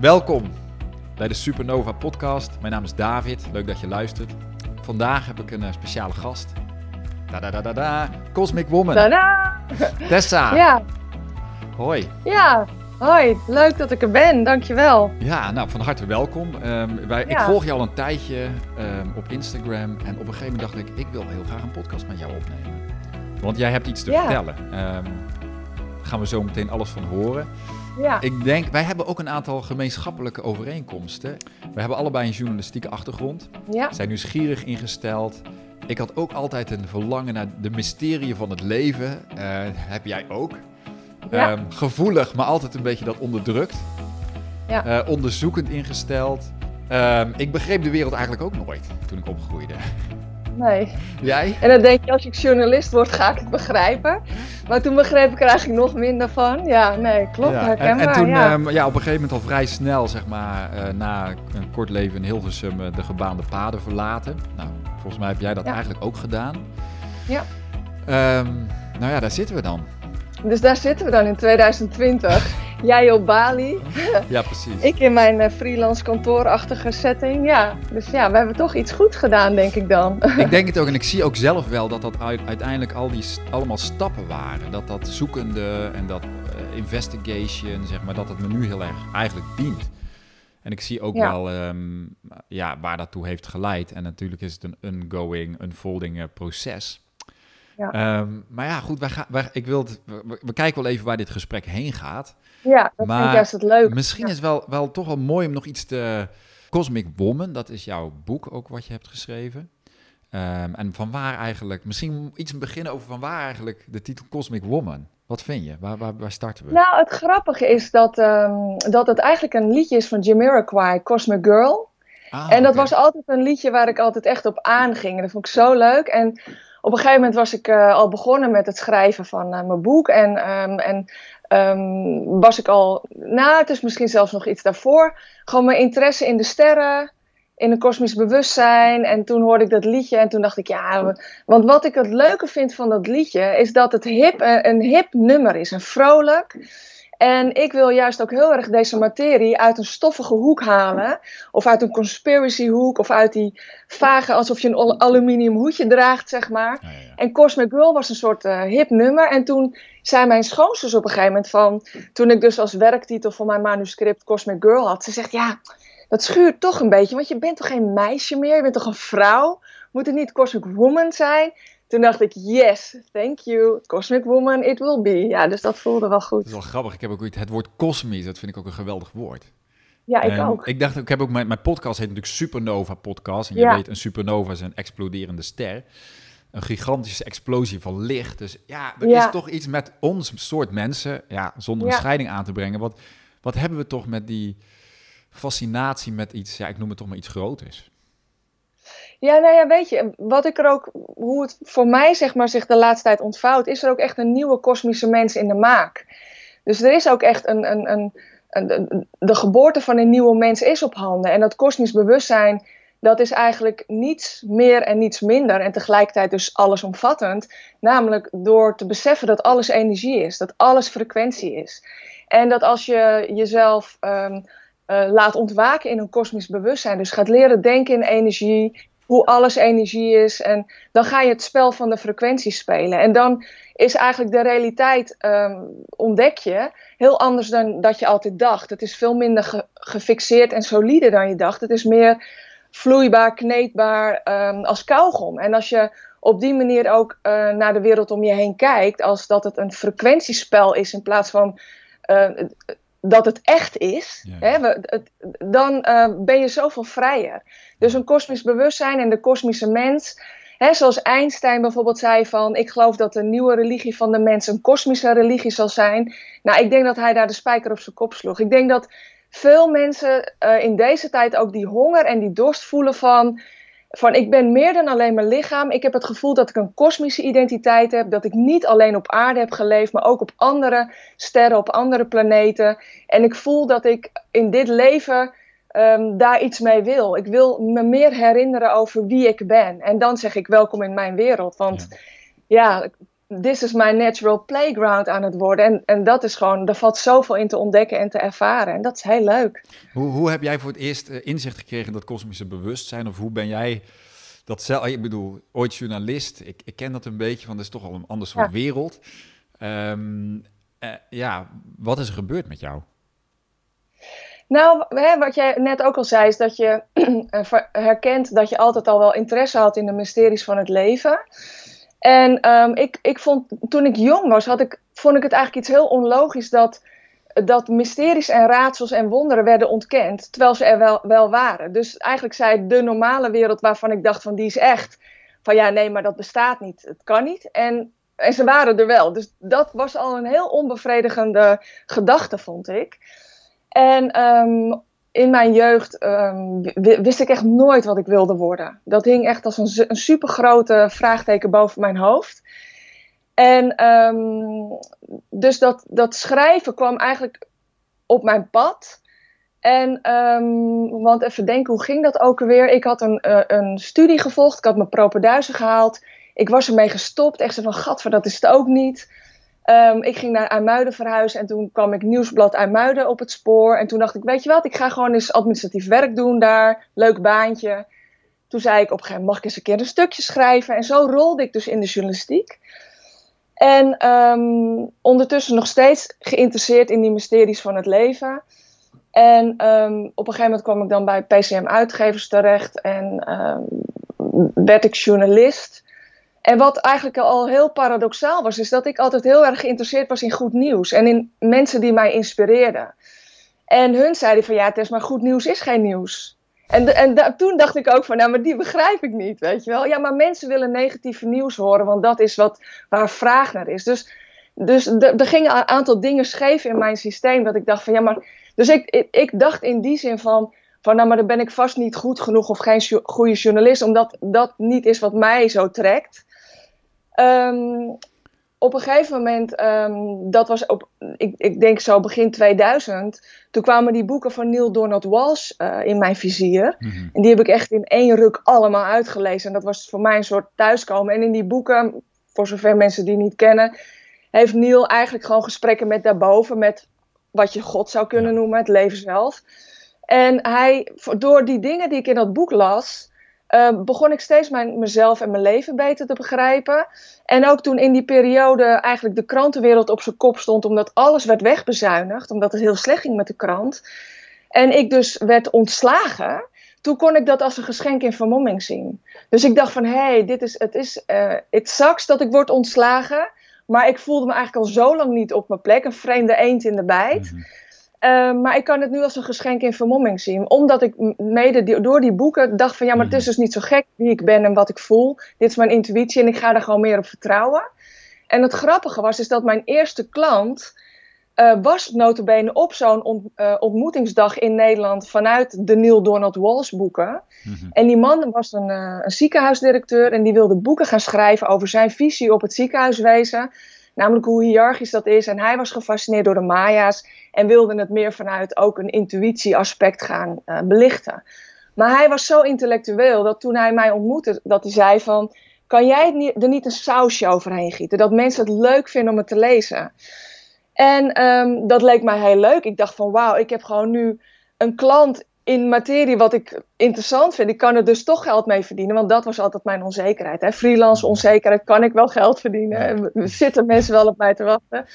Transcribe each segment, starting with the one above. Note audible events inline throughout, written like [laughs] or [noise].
Welkom bij de Supernova podcast. Mijn naam is David, leuk dat je luistert. Vandaag heb ik een uh, speciale gast. Da da da da da, Cosmic Woman. Tada! Tessa. Ja. Hoi. Ja, hoi. Leuk dat ik er ben, dankjewel. Ja, nou van harte welkom. Um, wij, Ik volg je al een tijdje um, op Instagram en op een gegeven moment dacht ik, ik wil heel graag een podcast met jou opnemen. Want jij hebt iets te ja. vertellen. Um, daar gaan we zo meteen alles van horen. Ja. Ik denk, wij hebben ook een aantal gemeenschappelijke overeenkomsten. We hebben allebei een journalistieke achtergrond. Ja. Zijn nieuwsgierig ingesteld. Ik had ook altijd een verlangen naar de mysterie van het leven. Uh, heb jij ook? Ja. Um, gevoelig, maar altijd een beetje dat onderdrukt. Ja. Uh, onderzoekend ingesteld. Um, ik begreep de wereld eigenlijk ook nooit toen ik opgroeide. Nee. Jij? En dan denk je, als ik journalist word, ga ik het begrijpen. Maar toen begreep ik er eigenlijk nog minder van. Ja, nee, klopt, ja. herkenbaar. En, en toen, ja. Um, ja, op een gegeven moment al vrij snel, zeg maar, uh, na een kort leven in Hilversum, uh, de gebaande paden verlaten. Nou, volgens mij heb jij dat Ja. eigenlijk ook gedaan. Ja. Um, nou ja, daar zitten we dan. Dus daar zitten we dan in 2020. Jij op Bali. [laughs] Ja, precies. Ik in mijn uh, freelance kantoorachtige setting. Ja, dus ja, we hebben toch iets goed gedaan, denk ik dan. [laughs] ik denk het ook en ik zie ook zelf wel dat dat uiteindelijk al die allemaal stappen waren. Dat dat zoekende en dat uh, investigation, zeg maar, dat het me nu heel erg eigenlijk dient. En ik zie ook Ja. wel um, ja, waar dat toe heeft geleid. En natuurlijk is het een ongoing, unfolding uh, proces. Ja. Um, maar ja, goed, wij gaan, wij, ik wil het, we, we, kijken wel even waar dit gesprek heen gaat. Ja, dat maar vind ik juist het leuk. Misschien ja. is wel, wel toch wel mooi om nog iets te... Cosmic Woman, dat is jouw boek ook wat je hebt geschreven. Um, en van waar eigenlijk, misschien iets beginnen over van waar eigenlijk de titel Cosmic Woman. Wat vind je? Waar, waar, waar starten we? Nou, het grappige is dat, um, dat het eigenlijk een liedje is van Jamiroquai, Cosmic Girl. Ah, en dat okay. was altijd een liedje waar ik altijd echt op aanging. En dat vond ik zo leuk. En op een gegeven moment was ik uh, al begonnen met het schrijven van uh, mijn boek. En, um, en um, was ik al, nou, het is misschien zelfs nog iets daarvoor, gewoon mijn interesse in de sterren, in een kosmisch bewustzijn. En toen hoorde ik dat liedje en toen dacht ik, ja, want wat ik het leuke vind van dat liedje is dat het hip, een, een hip nummer is, een vrolijk. En ik wil juist ook heel erg deze materie uit een stoffige hoek halen. Of uit een conspiracy hoek. Of uit die vage, alsof je een aluminium hoedje draagt, zeg maar. Ja, ja. En Cosmic Girl was een soort uh, hip nummer. En toen zei mijn schoonzus op een gegeven moment van... Toen ik dus als werktitel voor mijn manuscript Cosmic Girl had. Ze zegt, ja, dat schuurt toch een beetje. Want je bent toch geen meisje meer? Je bent toch een vrouw? Moet het niet Cosmic Woman zijn? Toen dacht ik, yes, thank you, Cosmic Woman, it will be. Ja, dus dat voelde wel goed. Dat is wel grappig. Ik heb ook het woord kosmisch, dat vind ik ook een geweldig woord. Ja, ik en ook. Ik dacht, ik heb ook mijn, mijn podcast heet natuurlijk Supernova Podcast. En je weet, een supernova is een exploderende ster. Een gigantische explosie van licht. Dus ja, er Ja. is toch iets met ons soort mensen, ja, zonder een scheiding aan te brengen. Wat, wat hebben we toch met die fascinatie met iets, ja, ik noem het toch maar iets groters. Ja, nou ja, weet je, wat ik er ook, hoe het voor mij zeg maar zich de laatste tijd ontvouwt, is er ook echt een nieuwe kosmische mens in de maak. Dus er is ook echt een, een, een, een, de geboorte van een nieuwe mens is op handen. En dat kosmisch bewustzijn, dat is eigenlijk niets meer en niets minder. En tegelijkertijd dus allesomvattend. Namelijk door te beseffen dat alles energie is, dat alles frequentie is. En dat als je jezelf um, uh, laat ontwaken in een kosmisch bewustzijn, dus gaat leren denken in energie, hoe alles energie is. En dan ga je het spel van de frequentie spelen. En dan is eigenlijk de realiteit, um, ontdek je, heel anders dan dat je altijd dacht. Het is veel minder ge gefixeerd en solide dan je dacht. Het is meer vloeibaar, kneedbaar, um, als kauwgom. En als je op die manier ook uh, naar de wereld om je heen kijkt, als dat het een frequentiespel is in plaats van... Uh, dat het echt is, Ja. hè, we, het, dan uh, ben je zoveel vrijer. Dus een kosmisch bewustzijn en de kosmische mens, hè, zoals Einstein bijvoorbeeld zei van, ik geloof dat de nieuwe religie van de mens een kosmische religie zal zijn. Nou, ik denk dat hij daar de spijker op zijn kop sloeg. Ik denk dat veel mensen uh, in deze tijd ook die honger en die dorst voelen van, van ik ben meer dan alleen mijn lichaam. Ik heb het gevoel dat ik een kosmische identiteit heb. Dat ik niet alleen op aarde heb geleefd, maar ook op andere sterren, op andere planeten. En ik voel dat ik in dit leven um, daar iets mee wil. Ik wil me meer herinneren over wie ik ben. En dan zeg ik welkom in mijn wereld. Want ja, ja this is my natural playground aan het worden. En, en dat is gewoon, daar valt zoveel in te ontdekken en te ervaren. En dat is heel leuk. Hoe, hoe heb jij voor het eerst eh, inzicht gekregen in dat kosmische bewustzijn? Of hoe ben jij dat zelf, ik bedoel, ooit journalist, ik, ik ken dat een beetje, van dat is toch al een ander soort wereld. Um, ja, wat is er gebeurd met jou? Nou, hè, wat jij net ook al zei, is dat je [clears throat] herkent dat je altijd al wel interesse had in de mysteries van het leven. En um, ik, ik vond, toen ik jong was, had ik, vond ik het eigenlijk iets heel onlogisch dat, dat mysteries en raadsels en wonderen werden ontkend, terwijl ze er wel, wel waren. Dus eigenlijk zei de normale wereld waarvan ik dacht van die is echt, van ja nee, maar dat bestaat niet, het kan niet. En, en ze waren er wel. Dus dat was al een heel onbevredigende gedachte, vond ik. En um, in mijn jeugd um, wist ik echt nooit wat ik wilde worden. Dat hing echt als een, een super grote vraagteken boven mijn hoofd. En um, dus dat, dat schrijven kwam eigenlijk op mijn pad. En, um, want even denken, hoe ging dat ook alweer? Ik had een, uh, een studie gevolgd, ik had mijn propenduizen gehaald. Ik was ermee gestopt, echt zo van, gadver, dat is het ook niet. Um, ik ging naar IJmuiden verhuizen en toen kwam ik Nieuwsblad IJmuiden op het spoor. En toen dacht ik, weet je wat, ik ga gewoon eens administratief werk doen daar. Leuk baantje. Toen zei ik op een gegeven moment, mag ik eens een keer een stukje schrijven? En zo rolde ik dus in de journalistiek. En um, ondertussen nog steeds geïnteresseerd in die mysteries van het leven. En um, op een gegeven moment kwam ik dan bij PCM Uitgevers terecht en werd ik journalist. En wat eigenlijk al heel paradoxaal was, is dat ik altijd heel erg geïnteresseerd was in goed nieuws en in mensen die mij inspireerden. En hun zeiden van ja, Tess, maar goed nieuws is geen nieuws. En, en toen dacht ik ook van, nou, maar die begrijp ik niet, weet je wel. Ja, maar mensen willen negatieve nieuws horen, want dat is wat, waar vraag naar is. Dus, dus er gingen een aantal dingen scheef in mijn systeem, dat ik dacht van, ja, maar... Dus ik, ik, ik dacht in die zin van, van, nou, maar dan ben ik vast niet goed genoeg of geen goede journalist, omdat dat niet is wat mij zo trekt. Um, op een gegeven moment, um, dat was op, ik, ik, denk zo begin 2000, toen kwamen die boeken van Neil Donald Walsh uh, in mijn vizier. Mm -hmm. En die heb ik echt in één ruk allemaal uitgelezen. En dat was voor mij een soort thuiskomen. En in die boeken, voor zover mensen die niet kennen, heeft Neil eigenlijk gewoon gesprekken met daarboven, met wat je God zou kunnen noemen, het leven zelf. En hij, door die dingen die ik in dat boek las, uh, begon ik steeds mijn, mezelf en mijn leven beter te begrijpen. En ook toen in die periode eigenlijk de krantenwereld op zijn kop stond, omdat alles werd wegbezuinigd, omdat het heel slecht ging met de krant. En ik dus werd ontslagen. Toen kon ik dat als een geschenk in vermomming zien. Dus ik dacht van, hé, hey, dit is, het is, uh, dat ik word ontslagen. Maar ik voelde me eigenlijk al zo lang niet op mijn plek, een vreemde eend in de bijt. -hmm. Uh, maar ik kan het nu als een geschenk in vermomming zien. Omdat ik mede die, door die boeken dacht van ja, maar het is dus niet zo gek wie ik ben en wat ik voel. Dit is mijn intuïtie en ik ga daar gewoon meer op vertrouwen. En het grappige was is dat mijn eerste klant uh, was notabene op zo'n uh, ontmoetingsdag in Nederland vanuit de Neil Donald Walsh boeken. Mm -hmm. En die man was een, een ziekenhuisdirecteur en die wilde boeken gaan schrijven over zijn visie op het ziekenhuiswezen. Namelijk hoe hiërarchisch dat is. En hij was gefascineerd door de Maya's en wilde het meer vanuit ook een intuïtie-aspect gaan uh, belichten. Maar hij was zo intellectueel dat toen hij mij ontmoette, dat hij zei van... Kan jij er niet een sausje overheen gieten? Dat mensen het leuk vinden om het te lezen. En um, dat leek mij heel leuk. Ik dacht van wauw, ik heb gewoon nu een klant in materie wat ik interessant vind. Ik kan er dus toch geld mee verdienen, want dat was altijd mijn onzekerheid. Hè? Freelance onzekerheid, kan ik wel geld verdienen? Zitten mensen wel op mij te wachten?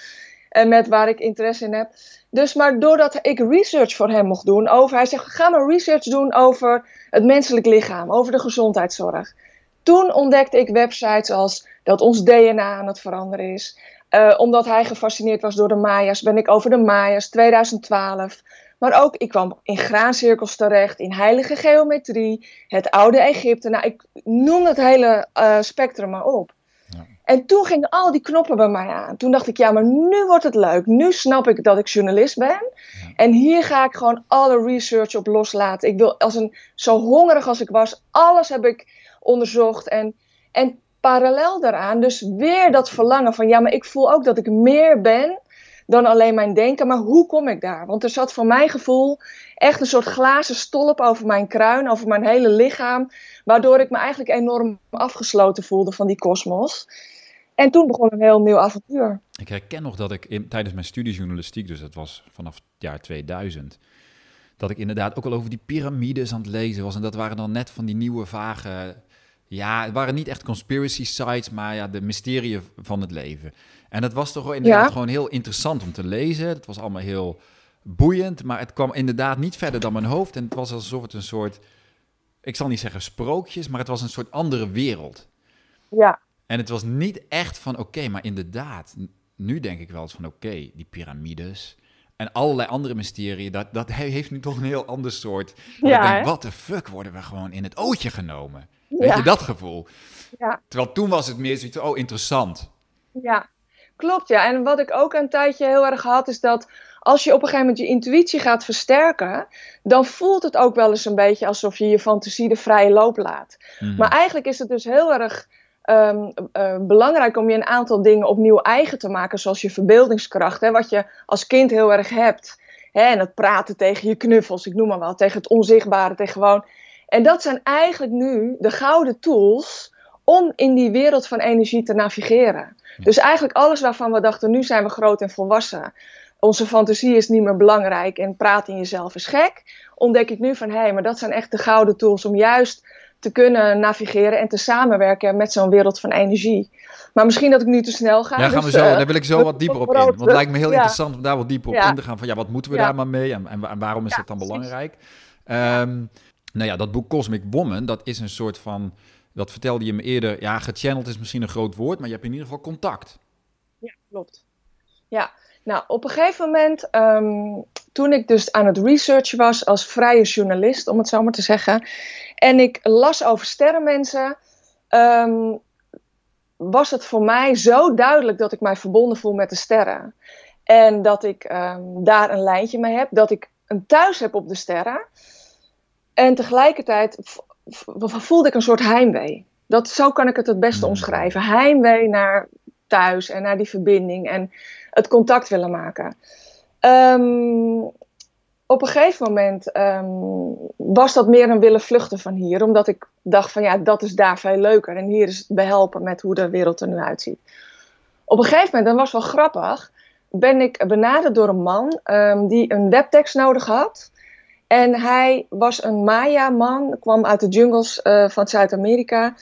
En met waar ik interesse in heb. Dus maar doordat ik research voor hem mocht doen over, hij zegt, ga maar research doen over het menselijk lichaam, over de gezondheidszorg. Toen ontdekte ik websites als dat ons DNA aan het veranderen is. Uh, omdat hij gefascineerd was door de Maya's, ben ik over de Maya's 2012 maar ook, ik kwam in graancirkels terecht, in heilige geometrie, het oude Egypte. Nou, ik noem het hele uh, spectrum maar op. En toen gingen al die knoppen bij mij aan. Toen dacht ik, ja, maar nu wordt het leuk. Nu snap ik dat ik journalist ben. Ja. En hier ga ik gewoon alle research op loslaten. Ik wil, als een, zo hongerig als ik was, alles heb ik onderzocht. En, en parallel daaraan, dus weer dat verlangen van, ja, maar ik voel ook dat ik meer ben dan alleen mijn denken. Maar hoe kom ik daar? Want er zat voor mijn gevoel echt een soort glazen stolp over mijn kruin, over mijn hele lichaam. Waardoor ik me eigenlijk enorm afgesloten voelde van die kosmos. En toen begon een heel nieuw avontuur. Ik herken nog dat ik in, tijdens mijn studiejournalistiek, dus dat was vanaf het jaar 2000, dat ik inderdaad ook al over die piramides aan het lezen was. En dat waren dan net van die nieuwe vage, ja, het waren niet echt conspiracy sites, maar ja, de mysterieën van het leven. En dat was toch inderdaad gewoon heel interessant om te lezen. Het was allemaal heel boeiend, maar het kwam inderdaad niet verder dan mijn hoofd. En het was alsof het een soort, ik zal niet zeggen sprookjes, maar het was een soort andere wereld. Ja. En het was niet echt van, oké, maar inderdaad, nu denk ik wel eens van, oké, die piramides en allerlei andere mysterieën, dat, dat heeft nu toch een heel ander soort. ja, wat de fuck worden we gewoon in het ootje genomen? Weet je dat gevoel? Ja. Terwijl toen was het meer zoiets, oh, interessant. Ja, klopt ja. En wat ik ook een tijdje heel erg had, is dat als je op een gegeven moment je intuïtie gaat versterken, dan voelt het ook wel eens een beetje alsof je je fantasie de vrije loop laat. Mhm. Maar eigenlijk is het dus heel erg um, belangrijk om je een aantal dingen opnieuw eigen te maken, zoals je verbeeldingskracht, hè, wat je als kind heel erg hebt. Hè, en het praten tegen je knuffels, ik noem maar wel, tegen het onzichtbare, tegen gewoon. En dat zijn eigenlijk nu de gouden tools om in die wereld van energie te navigeren. Dus eigenlijk alles waarvan we dachten, nu zijn we groot en volwassen. Onze fantasie is niet meer belangrijk en praten in jezelf is gek. Ontdek ik nu van, hé, hey, maar dat zijn echt de gouden tools om juist te kunnen navigeren en te samenwerken met zo'n wereld van energie. Maar misschien dat ik nu te snel ga. Ja, gaan we dus, zo. Uh, daar wil ik zo wat dieper op in. Want het lijkt me heel interessant om daar wat dieper op in te gaan. Van ja, wat moeten we daar maar mee en, en, waarom is het dan belangrijk? Um, nou ja, dat boek Cosmic Woman, dat is een soort van. Dat vertelde je me eerder. Ja, gechanneld is misschien een groot woord, maar je hebt in ieder geval contact. Ja, klopt. Ja, nou, op een gegeven moment, ehm, toen ik dus aan het researchen was als vrije journalist, om het zo maar te zeggen, en ik las over sterrenmensen, um, was het voor mij zo duidelijk dat ik mij verbonden voel met de sterren. En dat ik ehm, daar een lijntje mee heb, dat ik een thuis heb op de sterren. En tegelijkertijd voelde ik een soort heimwee. Dat, zo kan ik het het beste hmm. omschrijven. Heimwee naar thuis en naar die verbinding en het contact willen maken. Um, op een gegeven moment ehm, was dat meer een willen vluchten van hier. Omdat ik dacht van ja, dat is daar veel leuker. En hier is behelpen met hoe de wereld er nu uitziet. Op een gegeven moment, dat was wel grappig, ben ik benaderd door een man um, die een webtekst nodig had. En hij was een Maya-man, kwam uit de jungles uh, van Zuid-Amerika.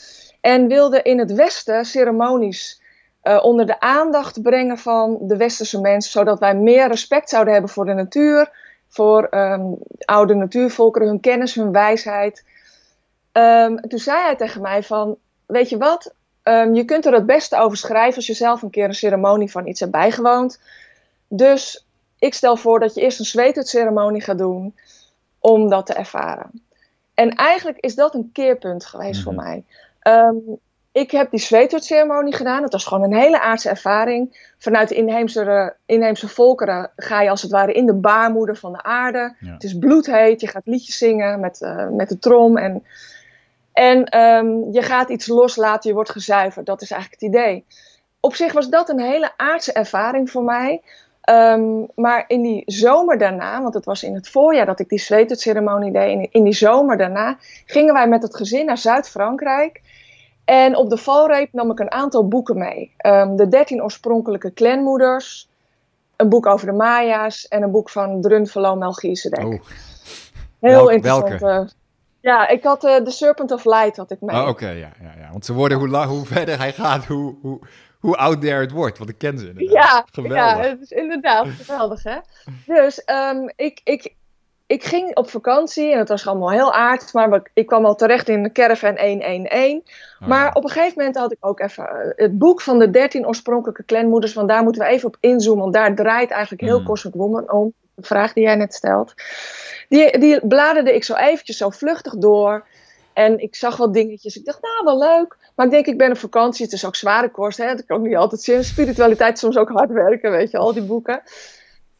En wilde in het Westen ceremonies uh, onder de aandacht brengen van de westerse mensen. Zodat wij meer respect zouden hebben voor de natuur voor um, oude natuurvolkeren, hun kennis, hun wijsheid. Um, toen zei hij tegen mij van, weet je wat, um, je kunt er het beste over schrijven als je zelf een keer een ceremonie van iets hebt bijgewoond. Dus ik stel voor dat je eerst een zweethutceremonie gaat doen om dat te ervaren. En eigenlijk is dat een keerpunt geweest voor mhm. mij ik heb die zweethutceremonie gedaan. Het was gewoon een hele aardse ervaring. Vanuit de inheemse, inheemse volkeren ga je als het ware in de baarmoeder van de aarde. Het is bloedheet. Je gaat liedjes zingen met, uh, met de trom. En, en um, je gaat iets loslaten. Je wordt gezuiverd. Dat is eigenlijk het idee. Op zich was dat een hele aardse ervaring voor mij. Um, maar in die zomer daarna, want het was in het voorjaar dat ik die zweethutceremonie deed. In, in die zomer daarna gingen wij met het gezin naar Zuid-Frankrijk. En op de valreep nam ik een aantal boeken mee. Um, de dertien oorspronkelijke clanmoeders, een boek over de Maya's en een boek van Drunvalo Melchizedek. Oh. Heel interessant. Welke? Ja, ik had uh, The Serpent of Light had ik mee. Oh, oké, ja, ja, ja. Want ze worden, hoe, lang, hoe verder hij gaat, hoe, hoe, hoe out there het wordt. Want ik ken ze inderdaad. Ja, geweldig. ja het is inderdaad geweldig, hè. Dus um, ik, ik, ik ging op vakantie en het was allemaal heel aardig, maar ik kwam al terecht in de caravan 111. Oh, maar op een gegeven moment had ik ook even eh, het boek van de 13 oorspronkelijke clanmoeders, want daar moeten we even op inzoomen, want daar draait eigenlijk heel mm. Cosmic Woman om, de vraag die jij net stelt. Die, die bladerde ik zo eventjes zo vluchtig door en ik zag wat dingetjes. Ik dacht, nou, wel leuk. Maar ik denk, ik ben op vakantie, het is ook zware kost, hè. Dat kan ook niet altijd zien. Spiritualiteit soms ook hard werken, weet je, al die boeken.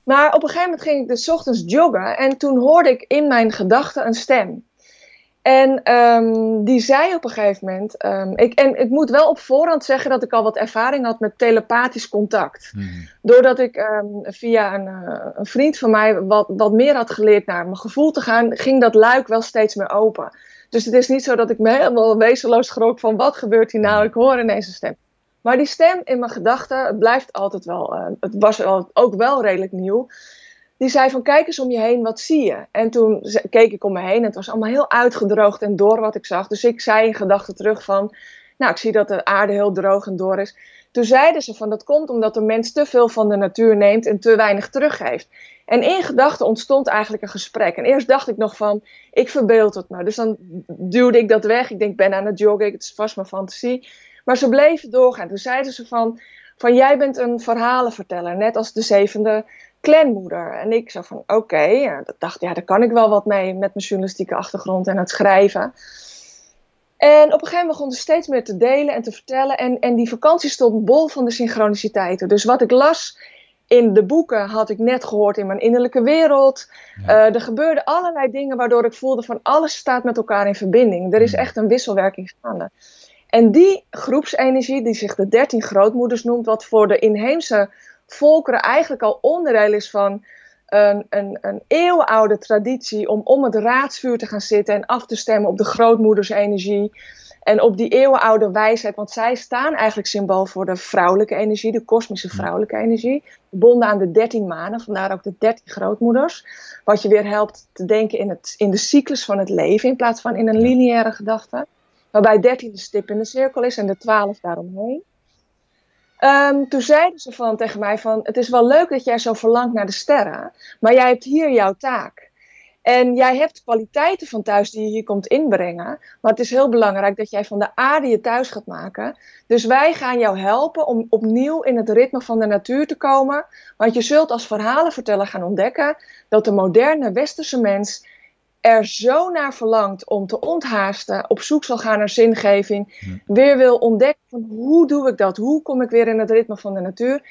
Maar op een gegeven moment ging ik dus ochtends joggen en toen hoorde ik in mijn gedachten een stem. En um, die zei op een gegeven moment. Um, ik, en ik moet wel op voorhand zeggen dat ik al wat ervaring had met telepathisch contact. Hmm. Doordat ik um, via een, uh, een, vriend van mij wat, wat meer had geleerd naar mijn gevoel te gaan, ging dat luik wel steeds meer open. Dus het is niet zo dat ik me helemaal wezenloos schrok van wat gebeurt hier nou, ik hoor ineens een stem. Maar die stem in mijn gedachten, het blijft altijd wel, uh, het was ook wel redelijk nieuw. Die zei van kijk eens om je heen, wat zie je? En toen keek ik om me heen en het was allemaal heel uitgedroogd en door wat ik zag. Dus ik zei in gedachten terug van, nou ik zie dat de aarde heel droog en door is. Toen zeiden ze van dat komt omdat de mens te veel van de natuur neemt en te weinig teruggeeft. En in gedachten ontstond eigenlijk een gesprek. En eerst dacht ik nog van, ik verbeeld het me. Dus dan duwde ik dat weg. Ik denk, ben aan het joggen, het is vast mijn fantasie. Maar ze bleven doorgaan. Toen zeiden ze van, van jij bent een verhalenverteller, net als de zevende clanmoeder. En ik zo van, oké, okay. dacht, ja, daar kan ik wel wat mee met mijn journalistieke achtergrond en het schrijven. En op een gegeven moment begon ze steeds meer te delen en te vertellen. En, en die vakantie stond bol van de synchroniciteiten. Dus wat ik las in de boeken had ik net gehoord in mijn innerlijke wereld. Eh, er gebeurden allerlei dingen waardoor ik voelde van alles staat met elkaar in verbinding. Er is echt een wisselwerking gaande. En die groepsenergie, die zich de dertien grootmoeders noemt, wat voor de inheemse volkeren eigenlijk al onderdeel is van een, een, een eeuwenoude traditie om om het raadsvuur te gaan zitten en af te stemmen op de grootmoedersenergie en op die eeuwenoude wijsheid. Want zij staan eigenlijk symbool voor de vrouwelijke energie, de kosmische vrouwelijke energie, gebonden aan de dertien manen, vandaar ook de dertien grootmoeders. Wat je weer helpt te denken in, het, in de cyclus van het leven in plaats van in een lineaire gedachte. Waarbij 13 de stip in de cirkel is en de 12 daaromheen. Um, toen zeiden ze van, tegen mij van, het is wel leuk dat jij zo verlangt naar de sterren, maar jij hebt hier jouw taak. En jij hebt kwaliteiten van thuis die je hier komt inbrengen. Maar het is heel belangrijk dat jij van de aarde je thuis gaat maken. Dus wij gaan jou helpen om opnieuw in het ritme van de natuur te komen. Want je zult als verhalenverteller gaan ontdekken dat de moderne westerse mens er zo naar verlangt om te onthaasten, op zoek zal gaan naar zingeving, hm. weer wil ontdekken van hoe doe ik dat, hoe kom ik weer in het ritme van de natuur.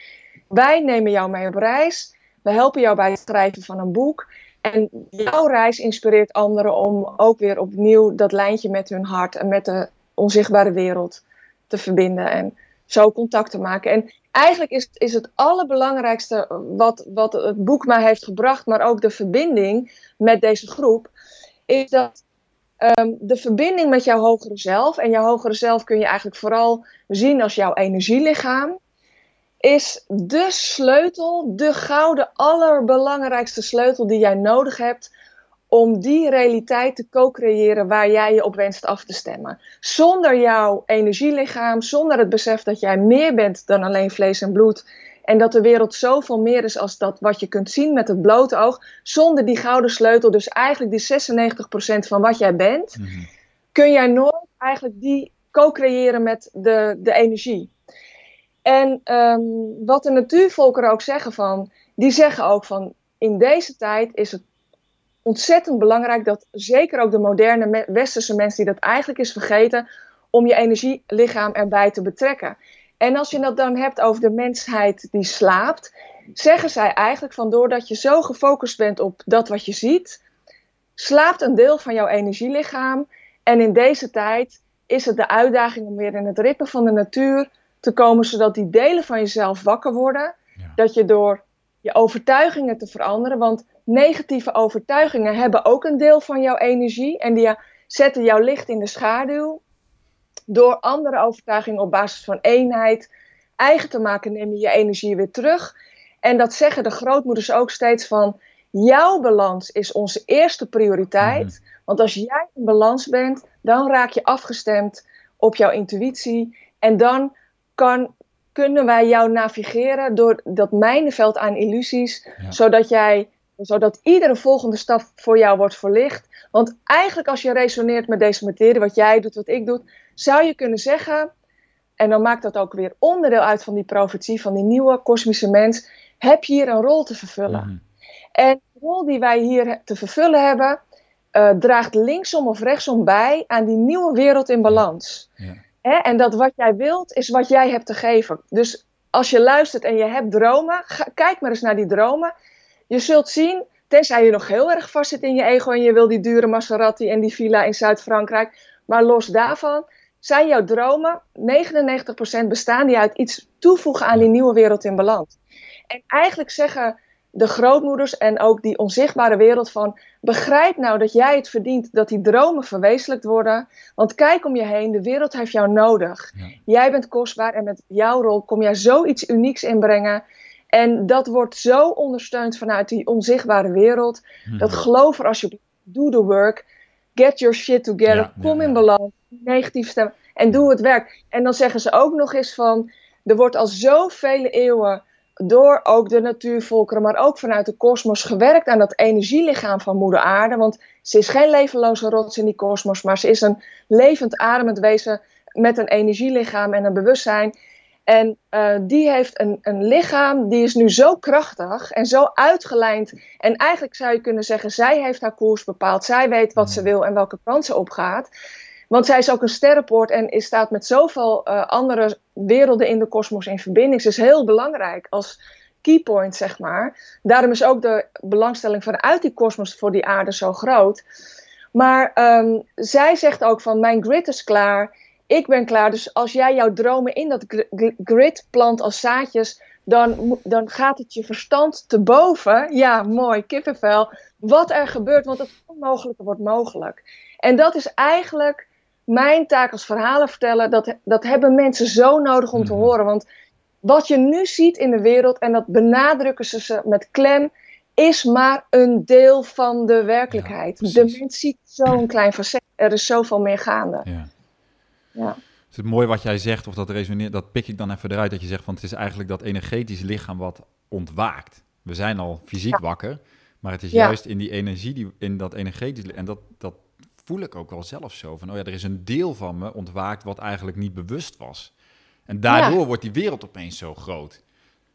Wij nemen jou mee op reis, we helpen jou bij het schrijven van een boek en jouw reis inspireert anderen om ook weer opnieuw dat lijntje met hun hart en met de onzichtbare wereld te verbinden en zo contact te maken. En eigenlijk is, is het allerbelangrijkste wat, wat het boek mij heeft gebracht, maar ook de verbinding met deze groep, is dat um, de verbinding met jouw hogere zelf, en jouw hogere zelf kun je eigenlijk vooral zien als jouw energielichaam, is de sleutel, de gouden, allerbelangrijkste sleutel die jij nodig hebt om die realiteit te co-creëren waar jij je op wenst af te stemmen. Zonder jouw energielichaam, zonder het besef dat jij meer bent dan alleen vlees en bloed. En dat de wereld zoveel meer is als dat wat je kunt zien met het blote oog. Zonder die gouden sleutel, dus eigenlijk die 96% van wat jij bent, mhm. kun jij nooit eigenlijk die co-creëren met de, de energie. En um, wat de natuurvolkeren ook zeggen van, die zeggen ook van, in deze tijd is het ontzettend belangrijk dat zeker ook de moderne westerse mensen die dat eigenlijk is vergeten, om je energielichaam erbij te betrekken. En als je het dan hebt over de mensheid die slaapt, zeggen zij eigenlijk van doordat je zo gefocust bent op dat wat je ziet, slaapt een deel van jouw energielichaam. En in deze tijd is het de uitdaging om weer in het ritme van de natuur te komen, zodat die delen van jezelf wakker worden. Dat je door je overtuigingen te veranderen, want negatieve overtuigingen hebben ook een deel van jouw energie en die zetten jouw licht in de schaduw. Door andere overtuigingen op basis van eenheid eigen te maken, neem je je energie weer terug. En dat zeggen de grootmoeders ook steeds van, jouw balans is onze eerste prioriteit. Mhm. Want als jij in balans bent, dan raak je afgestemd op jouw intuïtie. En dan kan, kunnen wij jou navigeren door dat mijnenveld aan illusies, zodat jij zodat iedere volgende stap voor jou wordt verlicht. Want eigenlijk als je resoneert met deze materie, wat jij doet, wat ik doe, zou je kunnen zeggen, en dan maakt dat ook weer onderdeel uit van die profetie, van die nieuwe kosmische mens, heb je hier een rol te vervullen. Mhm. En de rol die wij hier te vervullen hebben, uh, draagt linksom of rechtsom bij aan die nieuwe wereld in balans. Ja. Hè? En dat wat jij wilt, is wat jij hebt te geven. Dus als je luistert en je hebt dromen, kijk maar eens naar die dromen je zult zien, tenzij je nog heel erg vast zit in je ego en je wil die dure Maserati en die villa in Zuid-Frankrijk. Maar los daarvan zijn jouw dromen 99% bestaan die uit iets toevoegen aan die nieuwe wereld in balans. En eigenlijk zeggen de grootmoeders en ook die onzichtbare wereld van begrijp nou dat jij het verdient dat die dromen verwezenlijkt worden. Want kijk om je heen, de wereld heeft jou nodig. Jij bent kostbaar en met jouw rol kom jij zoiets unieks inbrengen. En dat wordt zo ondersteund vanuit die onzichtbare wereld. Hmm. Dat geloof er alsjeblieft, do the work, get your shit together, kom in balans, negatief stemmen en doe het werk. En dan zeggen ze ook nog eens van, er wordt al zoveel eeuwen door ook de natuurvolkeren, maar ook vanuit de kosmos gewerkt aan dat energielichaam van Moeder Aarde. Want ze is geen levenloze rots in die kosmos, maar ze is een levend ademend wezen met een energielichaam en een bewustzijn. En uh, die heeft een, een lichaam, die is nu zo krachtig en zo uitgelijnd. En eigenlijk zou je kunnen zeggen, zij heeft haar koers bepaald. Zij weet wat ze wil en welke kant ze opgaat. Want zij is ook een sterrenpoort en is, staat met zoveel uh, andere werelden in de kosmos in verbinding. Ze is heel belangrijk als keypoint, zeg maar. Daarom is ook de belangstelling vanuit die kosmos voor die aarde zo groot. Maar um, zij zegt ook van, mijn grid is klaar, ik ben klaar. Dus als jij jouw dromen in dat grid plant als zaadjes, dan, dan gaat het je verstand te boven. Ja, mooi, kippenvel. Wat er gebeurt, want het onmogelijke wordt mogelijk. En dat is eigenlijk mijn taak als verhalenverteller, dat, dat hebben mensen zo nodig om te mhm. horen. Want wat je nu ziet in de wereld, en dat benadrukken ze met klem, is maar een deel van de werkelijkheid. de mens ziet zo'n [clears throat] klein facet. Er is zoveel meer gaande. Ja. ja. Het is mooi wat jij zegt, of dat resoneert, dat pik ik dan even eruit, dat je zegt van het is eigenlijk dat energetische lichaam wat ontwaakt. We zijn al fysiek wakker, maar het is juist in die energie, die, in dat energetische, en dat, dat voel ik ook wel zelf zo. Van, oh ja, er is een deel van me ontwaakt wat eigenlijk niet bewust was. En daardoor wordt die wereld opeens zo groot.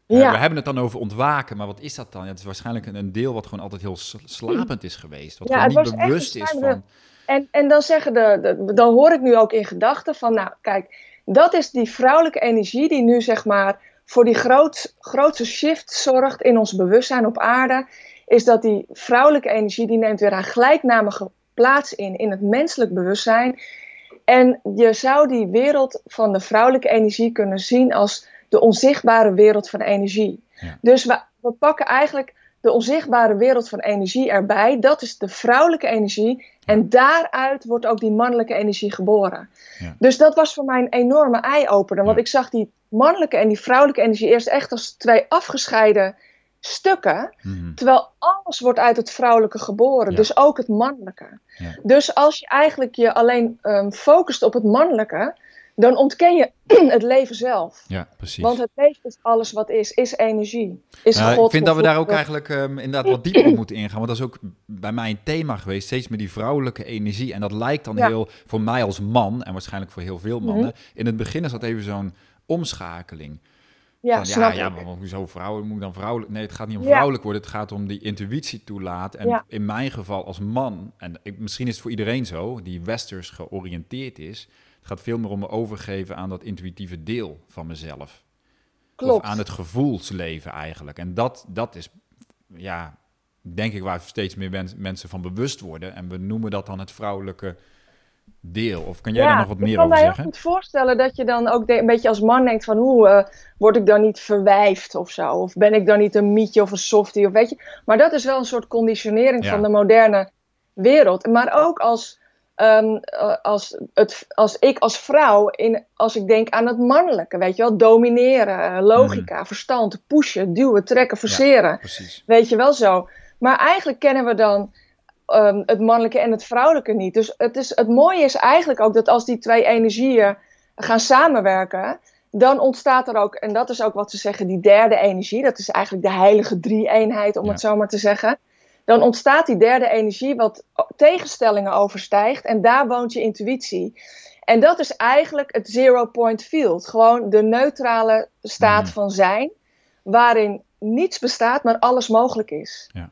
Ja. we hebben het dan over ontwaken, maar wat is dat dan? Ja, het is waarschijnlijk een, deel wat gewoon altijd heel slapend is geweest. Wat gewoon niet bewust is van... En, en dan zeggen de, de, dan hoor ik nu ook in gedachten van, nou kijk, dat is die vrouwelijke energie die nu zeg maar voor die groot, grootste shift zorgt in ons bewustzijn op aarde. Is dat die vrouwelijke energie die neemt weer haar gelijknamige plaats in, in het menselijk bewustzijn. En je zou die wereld van de vrouwelijke energie kunnen zien als de onzichtbare wereld van energie. Dus we, we pakken eigenlijk de onzichtbare wereld van energie erbij. Dat is de vrouwelijke energie. En daaruit wordt ook die mannelijke energie geboren. Ja. Dus dat was voor mij een enorme eye-opener. Want ik zag die mannelijke en die vrouwelijke energie eerst echt als twee afgescheiden stukken. Mhm. Terwijl alles wordt uit het vrouwelijke geboren, dus ook het mannelijke. Ja. Dus als je eigenlijk je alleen um, focust op het mannelijke, dan ontken je [clears throat] het leven zelf. Ja, precies. Want het leven is alles wat is, is energie. Is God, ik vind dat we daar ook eigenlijk um, inderdaad wat dieper op moeten ingaan. Want dat is ook bij mij een thema geweest, steeds met die vrouwelijke energie. En dat lijkt dan heel, voor mij als man, en waarschijnlijk voor heel veel mannen, mhm. in het begin is dat even zo'n omschakeling. Ja, van, ja, ja, maar hoezo vrouwen moet dan vrouwelijk? Nee, het gaat niet om vrouwelijk worden. Het gaat om die intuïtie toelaten. En in mijn geval als man, en ik, misschien is het voor iedereen zo, die westers georiënteerd is, het gaat veel meer om me overgeven aan dat intuïtieve deel van mezelf. Klopt. Of aan het gevoelsleven eigenlijk. En dat, dat is, ja, denk ik waar steeds meer mensen van bewust worden. En we noemen dat dan het vrouwelijke deel? Of kan jij daar nog wat meer over zeggen? Ik kan me heel goed voorstellen dat je dan ook een beetje als man denkt van... hoe uh, word ik dan niet verwijfd of zo? Of ben ik dan niet een mietje of een softie of weet je? Maar dat is wel een soort conditionering van de moderne wereld. Maar ook als, um, als, het, als ik als vrouw, in, als ik denk aan het mannelijke, weet je wel? Domineren, logica, mm. verstand, pushen, duwen, trekken, verseren. Ja, weet je wel zo. Maar eigenlijk kennen we dan um, het mannelijke en het vrouwelijke niet. Dus het, is, het mooie is eigenlijk ook dat als die twee energieën gaan samenwerken, dan ontstaat er ook, en dat is ook wat ze zeggen, die derde energie. Dat is eigenlijk de heilige drie-eenheid, om het zo maar te zeggen. Dan ontstaat die derde energie wat tegenstellingen overstijgt en daar woont je intuïtie. En dat is eigenlijk het zero-point field. Gewoon de neutrale staat van zijn, waarin niets bestaat, maar alles mogelijk is. Ja.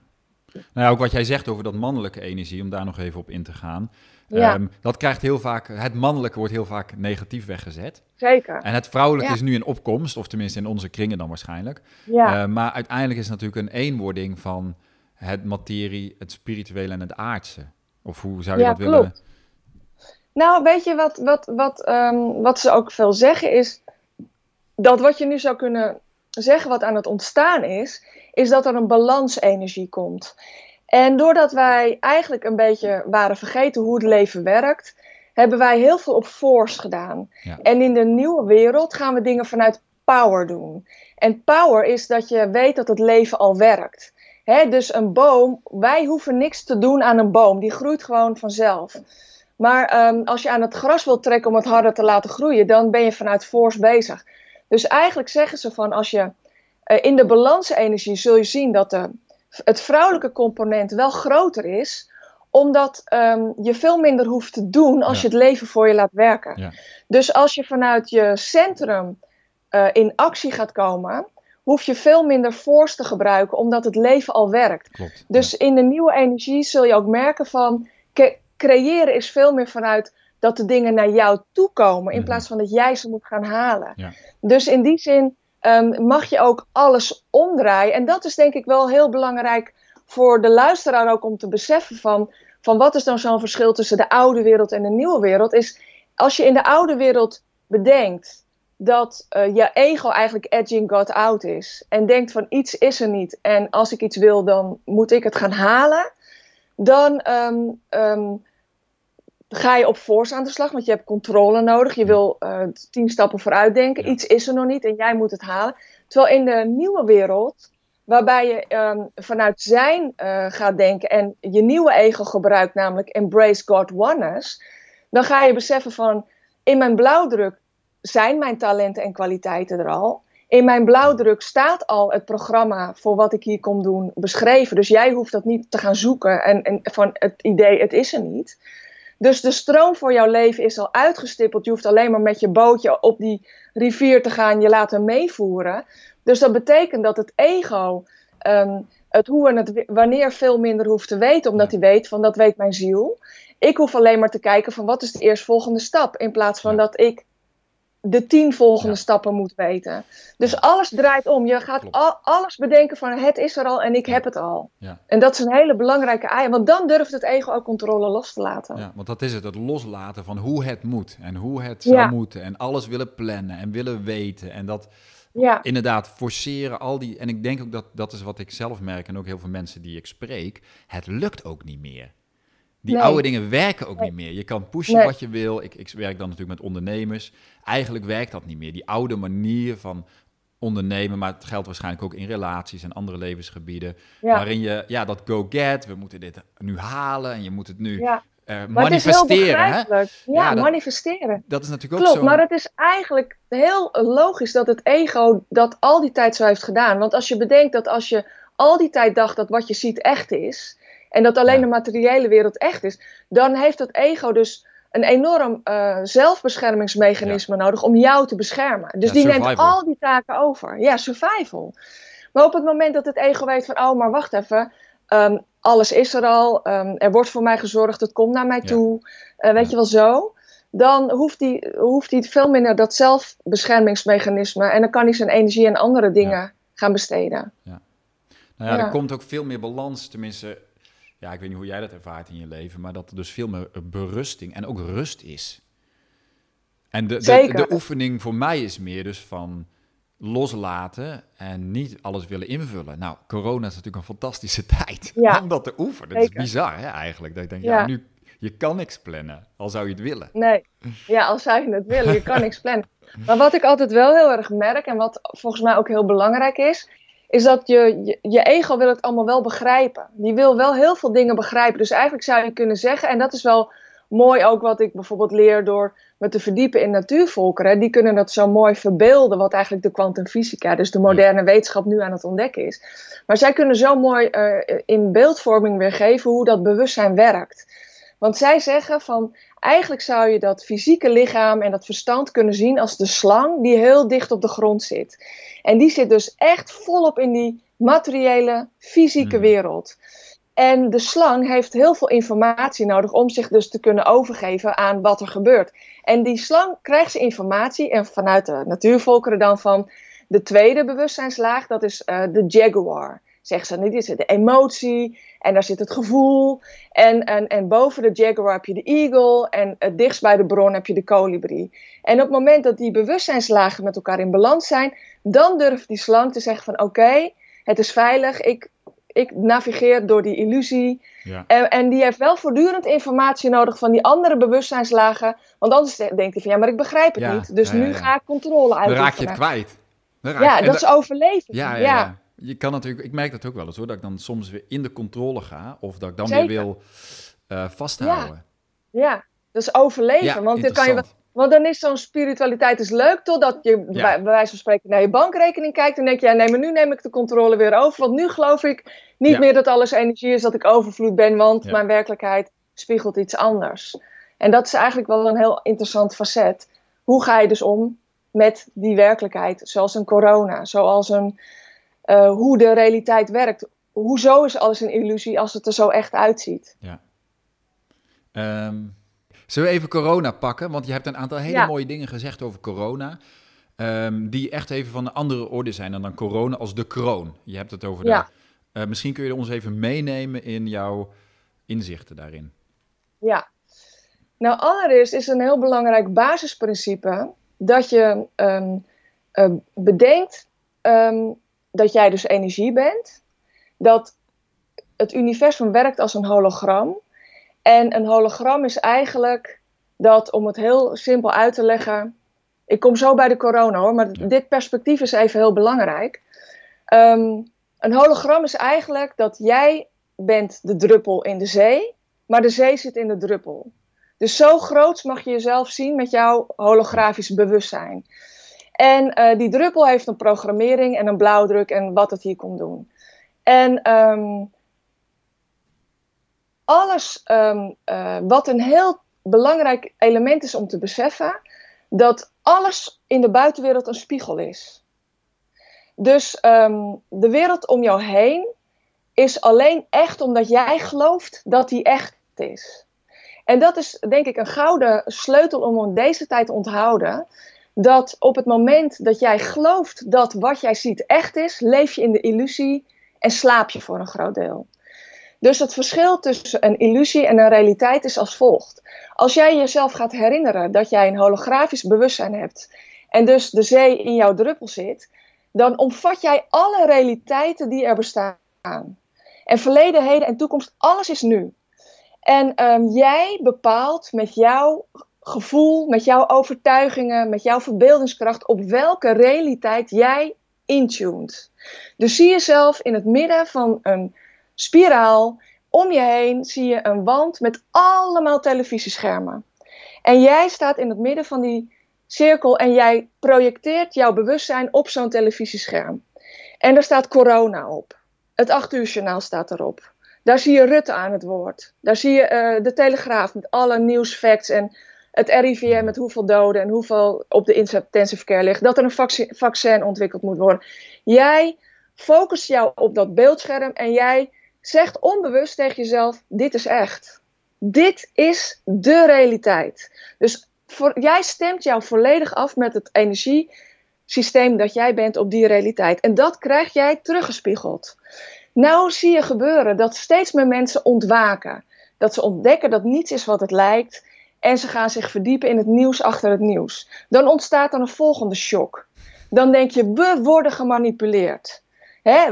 Nou ja, ook wat jij zegt over dat mannelijke energie, om daar nog even op in te gaan. Ja. Ehm, dat krijgt heel vaak, het mannelijke wordt heel vaak negatief weggezet. Zeker. En het vrouwelijke is nu in opkomst, of tenminste in onze kringen dan waarschijnlijk. Ja. Ehm, maar uiteindelijk is het natuurlijk een eenwording van het materie, het spirituele en het aardse. Of hoe zou je dat willen? Klopt. Nou, weet je wat, wat, wat, um, wat ze ook veel zeggen is dat wat je nu zou kunnen zeggen wat aan het ontstaan is, is dat er een balansenergie komt. En doordat wij eigenlijk een beetje waren vergeten hoe het leven werkt, hebben wij heel veel op force gedaan. Ja. En in de nieuwe wereld gaan we dingen vanuit power doen. En power is dat je weet dat het leven al werkt. dus een boom, wij hoeven niks te doen aan een boom, die groeit gewoon vanzelf. Maar ehm, als je aan het gras wilt trekken om het harder te laten groeien, dan ben je vanuit force bezig. Dus eigenlijk zeggen ze van als je uh, in de balansenergie zul je zien dat de, het vrouwelijke component wel groter is, omdat um, je veel minder hoeft te doen als je het leven voor je laat werken. Ja. Dus als je vanuit je centrum uh, in actie gaat komen, hoef je veel minder force te gebruiken, omdat het leven al werkt. Klopt, dus in de nieuwe energie zul je ook merken van creëren is veel meer vanuit dat de dingen naar jou toe komen, in mhm. plaats van dat jij ze moet gaan halen. Ja. Dus in die zin um, mag je ook alles omdraaien. En dat is denk ik wel heel belangrijk voor de luisteraar ook om te beseffen van, van wat is dan zo'n verschil tussen de oude wereld en de nieuwe wereld. Is als je in de oude wereld bedenkt dat uh, je ego eigenlijk edging God out is. En denkt van iets is er niet. En als ik iets wil, dan moet ik het gaan halen. Dan um, um, ga je op force aan de slag, want je hebt controle nodig. Je wil uh, tien stappen vooruit denken. Iets is er nog niet en jij moet het halen. Terwijl in de nieuwe wereld, waarbij je um, vanuit zijn uh, gaat denken en je nieuwe ego gebruikt, namelijk embrace God oneness, dan ga je beseffen van in mijn blauwdruk zijn mijn talenten en kwaliteiten er al. In mijn blauwdruk staat al het programma voor wat ik hier kom doen beschreven. Dus jij hoeft dat niet te gaan zoeken en, en van het idee het is er niet. Dus de stroom voor jouw leven is al uitgestippeld. Je hoeft alleen maar met je bootje op die rivier te gaan, je laten meevoeren. Dus dat betekent dat het ego ehm, het hoe en het wanneer veel minder hoeft te weten, omdat hij weet van dat weet mijn ziel. Ik hoef alleen maar te kijken van wat is de eerstvolgende stap, in plaats van dat ik de tien volgende stappen moet weten. Dus alles draait om. Je gaat al, alles bedenken van het is er al en ik heb het al. Ja. En dat is een hele belangrijke ei. Want dan durft het ego ook controle los te laten. Ja, want dat is het. Het loslaten van hoe het moet. En hoe het zou moeten. En alles willen plannen en willen weten. En dat inderdaad forceren al die... En ik denk ook dat dat is wat ik zelf merk en ook heel veel mensen die ik spreek. Het lukt ook niet meer. Die oude dingen werken ook niet meer. Je kan pushen wat je wil. Ik, ik werk dan natuurlijk met ondernemers. Eigenlijk werkt dat niet meer. Die oude manier van ondernemen, maar het geldt waarschijnlijk ook in relaties en andere levensgebieden. Waarin je, ja, dat go-get, we moeten dit nu halen en je moet het nu ja. Uh, manifesteren. Hè? Ja, ja dat, manifesteren. Dat is natuurlijk ook zo. maar het is eigenlijk heel logisch dat het ego dat al die tijd zo heeft gedaan. Want als je bedenkt dat als je al die tijd dacht dat wat je ziet echt is, en dat alleen de materiële wereld echt is, dan heeft dat ego dus een enorm uh, zelfbeschermingsmechanisme nodig om jou te beschermen. Dus die neemt al die taken over. Ja, survival. Maar op het moment dat het ego weet van, oh, maar wacht even, um, alles is er al, um, er wordt voor mij gezorgd, het komt naar mij toe, uh, weet je wel zo. Dan hoeft hij, hoeft hij veel minder dat zelfbeschermingsmechanisme en dan kan hij zijn energie aan andere dingen gaan besteden. Ja. Nou ja, er komt ook veel meer balans, tenminste ja, ik weet niet hoe jij dat ervaart in je leven, maar dat er dus veel meer berusting en ook rust is. En de, de, de, oefening voor mij is meer dus van loslaten en niet alles willen invullen. Nou, corona is natuurlijk een fantastische [laughs] tijd ja. om dat te oefenen. Dat is bizar hè, eigenlijk. Dat ik denk, ja. ja, nu, je kan niks plannen, al zou je het willen. Nee, ja, al zou je het willen, je kan [laughs] niks plannen. Maar wat ik altijd wel heel erg merk en wat volgens mij ook heel belangrijk is, is dat je, je, je, ego wil het allemaal wel begrijpen. Die wil wel heel veel dingen begrijpen. Dus eigenlijk zou je kunnen zeggen, en dat is wel mooi ook wat ik bijvoorbeeld leer door me te verdiepen in natuurvolkeren. Die kunnen dat zo mooi verbeelden, wat eigenlijk de kwantumfysica, dus de moderne wetenschap, nu aan het ontdekken is. Maar zij kunnen zo mooi uh, in beeldvorming weergeven hoe dat bewustzijn werkt. Want zij zeggen van eigenlijk zou je dat fysieke lichaam en dat verstand kunnen zien als de slang die heel dicht op de grond zit. En die zit dus echt volop in die materiële, fysieke hmm. wereld. En de slang heeft heel veel informatie nodig om zich dus te kunnen overgeven aan wat er gebeurt. En die slang krijgt ze informatie en vanuit de natuurvolkeren dan van de tweede bewustzijnslaag, dat is uh, de jaguar. zeggen ze, dit is de emotie en daar zit het gevoel. En, en, en boven de jaguar heb je de eagle en het dichtst bij de bron heb je de kolibrie. En op het moment dat die bewustzijnslagen met elkaar in balans zijn, dan durft die slang te zeggen van oké, het is veilig, ik, ik navigeer door die illusie. Ja. En, en, die heeft wel voortdurend informatie nodig van die andere bewustzijnslagen. Want anders denkt hij van ja, maar ik begrijp het niet. Dus nu ga ik controle uitoefenen. Dan raak je het kwijt. ja, dat is overleven. Ja, ja, Je kan natuurlijk, ik merk dat ook wel eens hoor, dat ik dan soms weer in de controle ga. Of dat ik dan weer wil uh, vasthouden. Ja. dat is overleven. want dan kan je want dan is zo'n spiritualiteit is leuk, totdat je bij, wijze van spreken naar je bankrekening kijkt en denk je, ja, nee, maar nu neem ik de controle weer over. Want nu geloof ik niet meer dat alles energie is, dat ik overvloed ben, want mijn werkelijkheid spiegelt iets anders. En dat is eigenlijk wel een heel interessant facet. Hoe ga je dus om met die werkelijkheid, zoals een corona, zoals een, uh, hoe de realiteit werkt. Hoezo is alles een illusie als het er zo echt uitziet? Ja. Um Zullen we even corona pakken? Want je hebt een aantal hele mooie dingen gezegd over corona. Um, die echt even van een andere orde zijn dan, dan corona als de kroon. Je hebt het over ja. de... Uh, misschien kun je ons even meenemen in jouw inzichten daarin. Ja. Nou, allereerst is een heel belangrijk basisprincipe dat je um, uh, bedenkt um, dat jij dus energie bent. Dat het universum werkt als een hologram. En een hologram is eigenlijk dat, om het heel simpel uit te leggen. Ik kom zo bij de corona hoor, maar dit perspectief is even heel belangrijk. Um, een hologram is eigenlijk dat jij bent de druppel in de zee, maar de zee zit in de druppel. Dus zo groot mag je jezelf zien met jouw holografisch bewustzijn. En uh, die druppel heeft een programmering en een blauwdruk en wat het hier komt doen. En um, alles ehm, eh, wat een heel belangrijk element is om te beseffen, dat alles in de buitenwereld een spiegel is. Dus ehm, de wereld om jou heen is alleen echt omdat jij gelooft dat die echt is. En dat is denk ik een gouden sleutel om deze tijd te onthouden. Dat op het moment dat jij gelooft dat wat jij ziet echt is, leef je in de illusie en slaap je voor een groot deel. Dus het verschil tussen een illusie en een realiteit is als volgt. Als jij jezelf gaat herinneren dat jij een holografisch bewustzijn hebt en dus de zee in jouw druppel zit, dan omvat jij alle realiteiten die er bestaan. En verleden, heden en toekomst, alles is nu. En um, jij bepaalt met jouw gevoel, met jouw overtuigingen, met jouw verbeeldingskracht op welke realiteit jij intuned. Dus zie jezelf in het midden van een spiraal. Om je heen zie je een wand met allemaal televisieschermen. En jij staat in het midden van die cirkel en jij projecteert jouw bewustzijn op zo'n televisiescherm. En daar staat corona op. Het 8 uur journaal staat erop. Daar zie je Rutte aan het woord. Daar zie je uh, de Telegraaf met alle nieuwsfacts en het RIVM met hoeveel doden en hoeveel op de intensive care ligt. Dat er een vaccin, ontwikkeld moet worden. Jij focust jou op dat beeldscherm en jij zegt onbewust tegen jezelf: dit is echt. Dit is de realiteit. Dus voor, jij stemt jou volledig af met het energiesysteem dat jij bent op die realiteit. En dat krijg jij teruggespiegeld. Nou zie je gebeuren dat steeds meer mensen ontwaken. Dat ze ontdekken dat niets is wat het lijkt. En ze gaan zich verdiepen in het nieuws achter het nieuws. Dan ontstaat er een volgende shock. Dan denk je, we worden gemanipuleerd.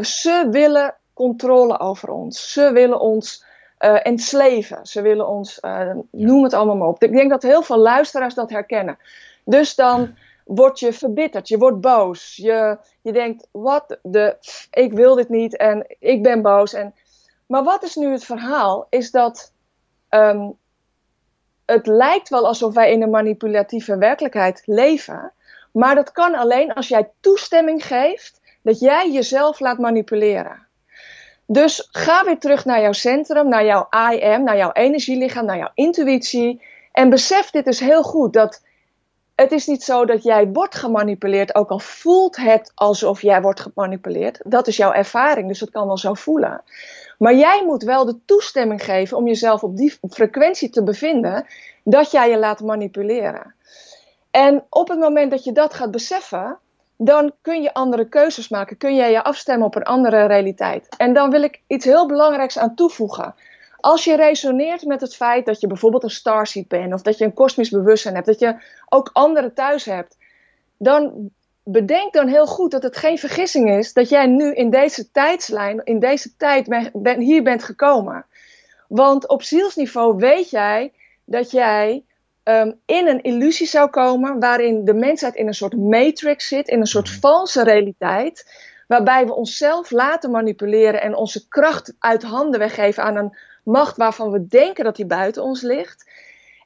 ze willen controle over ons. Ze willen ons uh, ensleven. Ze willen ons, uh, noem het allemaal maar op. Ik denk dat heel veel luisteraars dat herkennen. Dus dan word je verbitterd, je wordt boos. Je, je denkt, wat de, ik wil dit niet en ik ben boos. En, maar wat is nu het verhaal? Is dat um, het lijkt wel alsof wij in een manipulatieve werkelijkheid leven. Maar dat kan alleen als jij toestemming geeft dat jij jezelf laat manipuleren. Dus ga weer terug naar jouw centrum, naar jouw I am, naar jouw energielichaam, naar jouw intuïtie. En besef dit dus heel goed, dat het is niet zo dat jij wordt gemanipuleerd, ook al voelt het alsof jij wordt gemanipuleerd. Dat is jouw ervaring, dus dat kan wel zo voelen. Maar jij moet wel de toestemming geven om jezelf op die frequentie te bevinden, dat jij je laat manipuleren. En op het moment dat je dat gaat beseffen, dan kun je andere keuzes maken. Kun jij je afstemmen op een andere realiteit. En dan wil ik iets heel belangrijks aan toevoegen. Als je resoneert met het feit dat je bijvoorbeeld een starseed bent, of dat je een kosmisch bewustzijn hebt, dat je ook anderen thuis hebt, dan bedenk dan heel goed dat het geen vergissing is dat jij nu in deze tijdslijn, in deze tijd ben, hier bent gekomen. Want op zielsniveau weet jij dat jij um, in een illusie zou komen waarin de mensheid in een soort matrix zit, in een soort mhm. valse realiteit, waarbij we onszelf laten manipuleren en onze kracht uit handen weggeven aan een macht waarvan we denken dat die buiten ons ligt.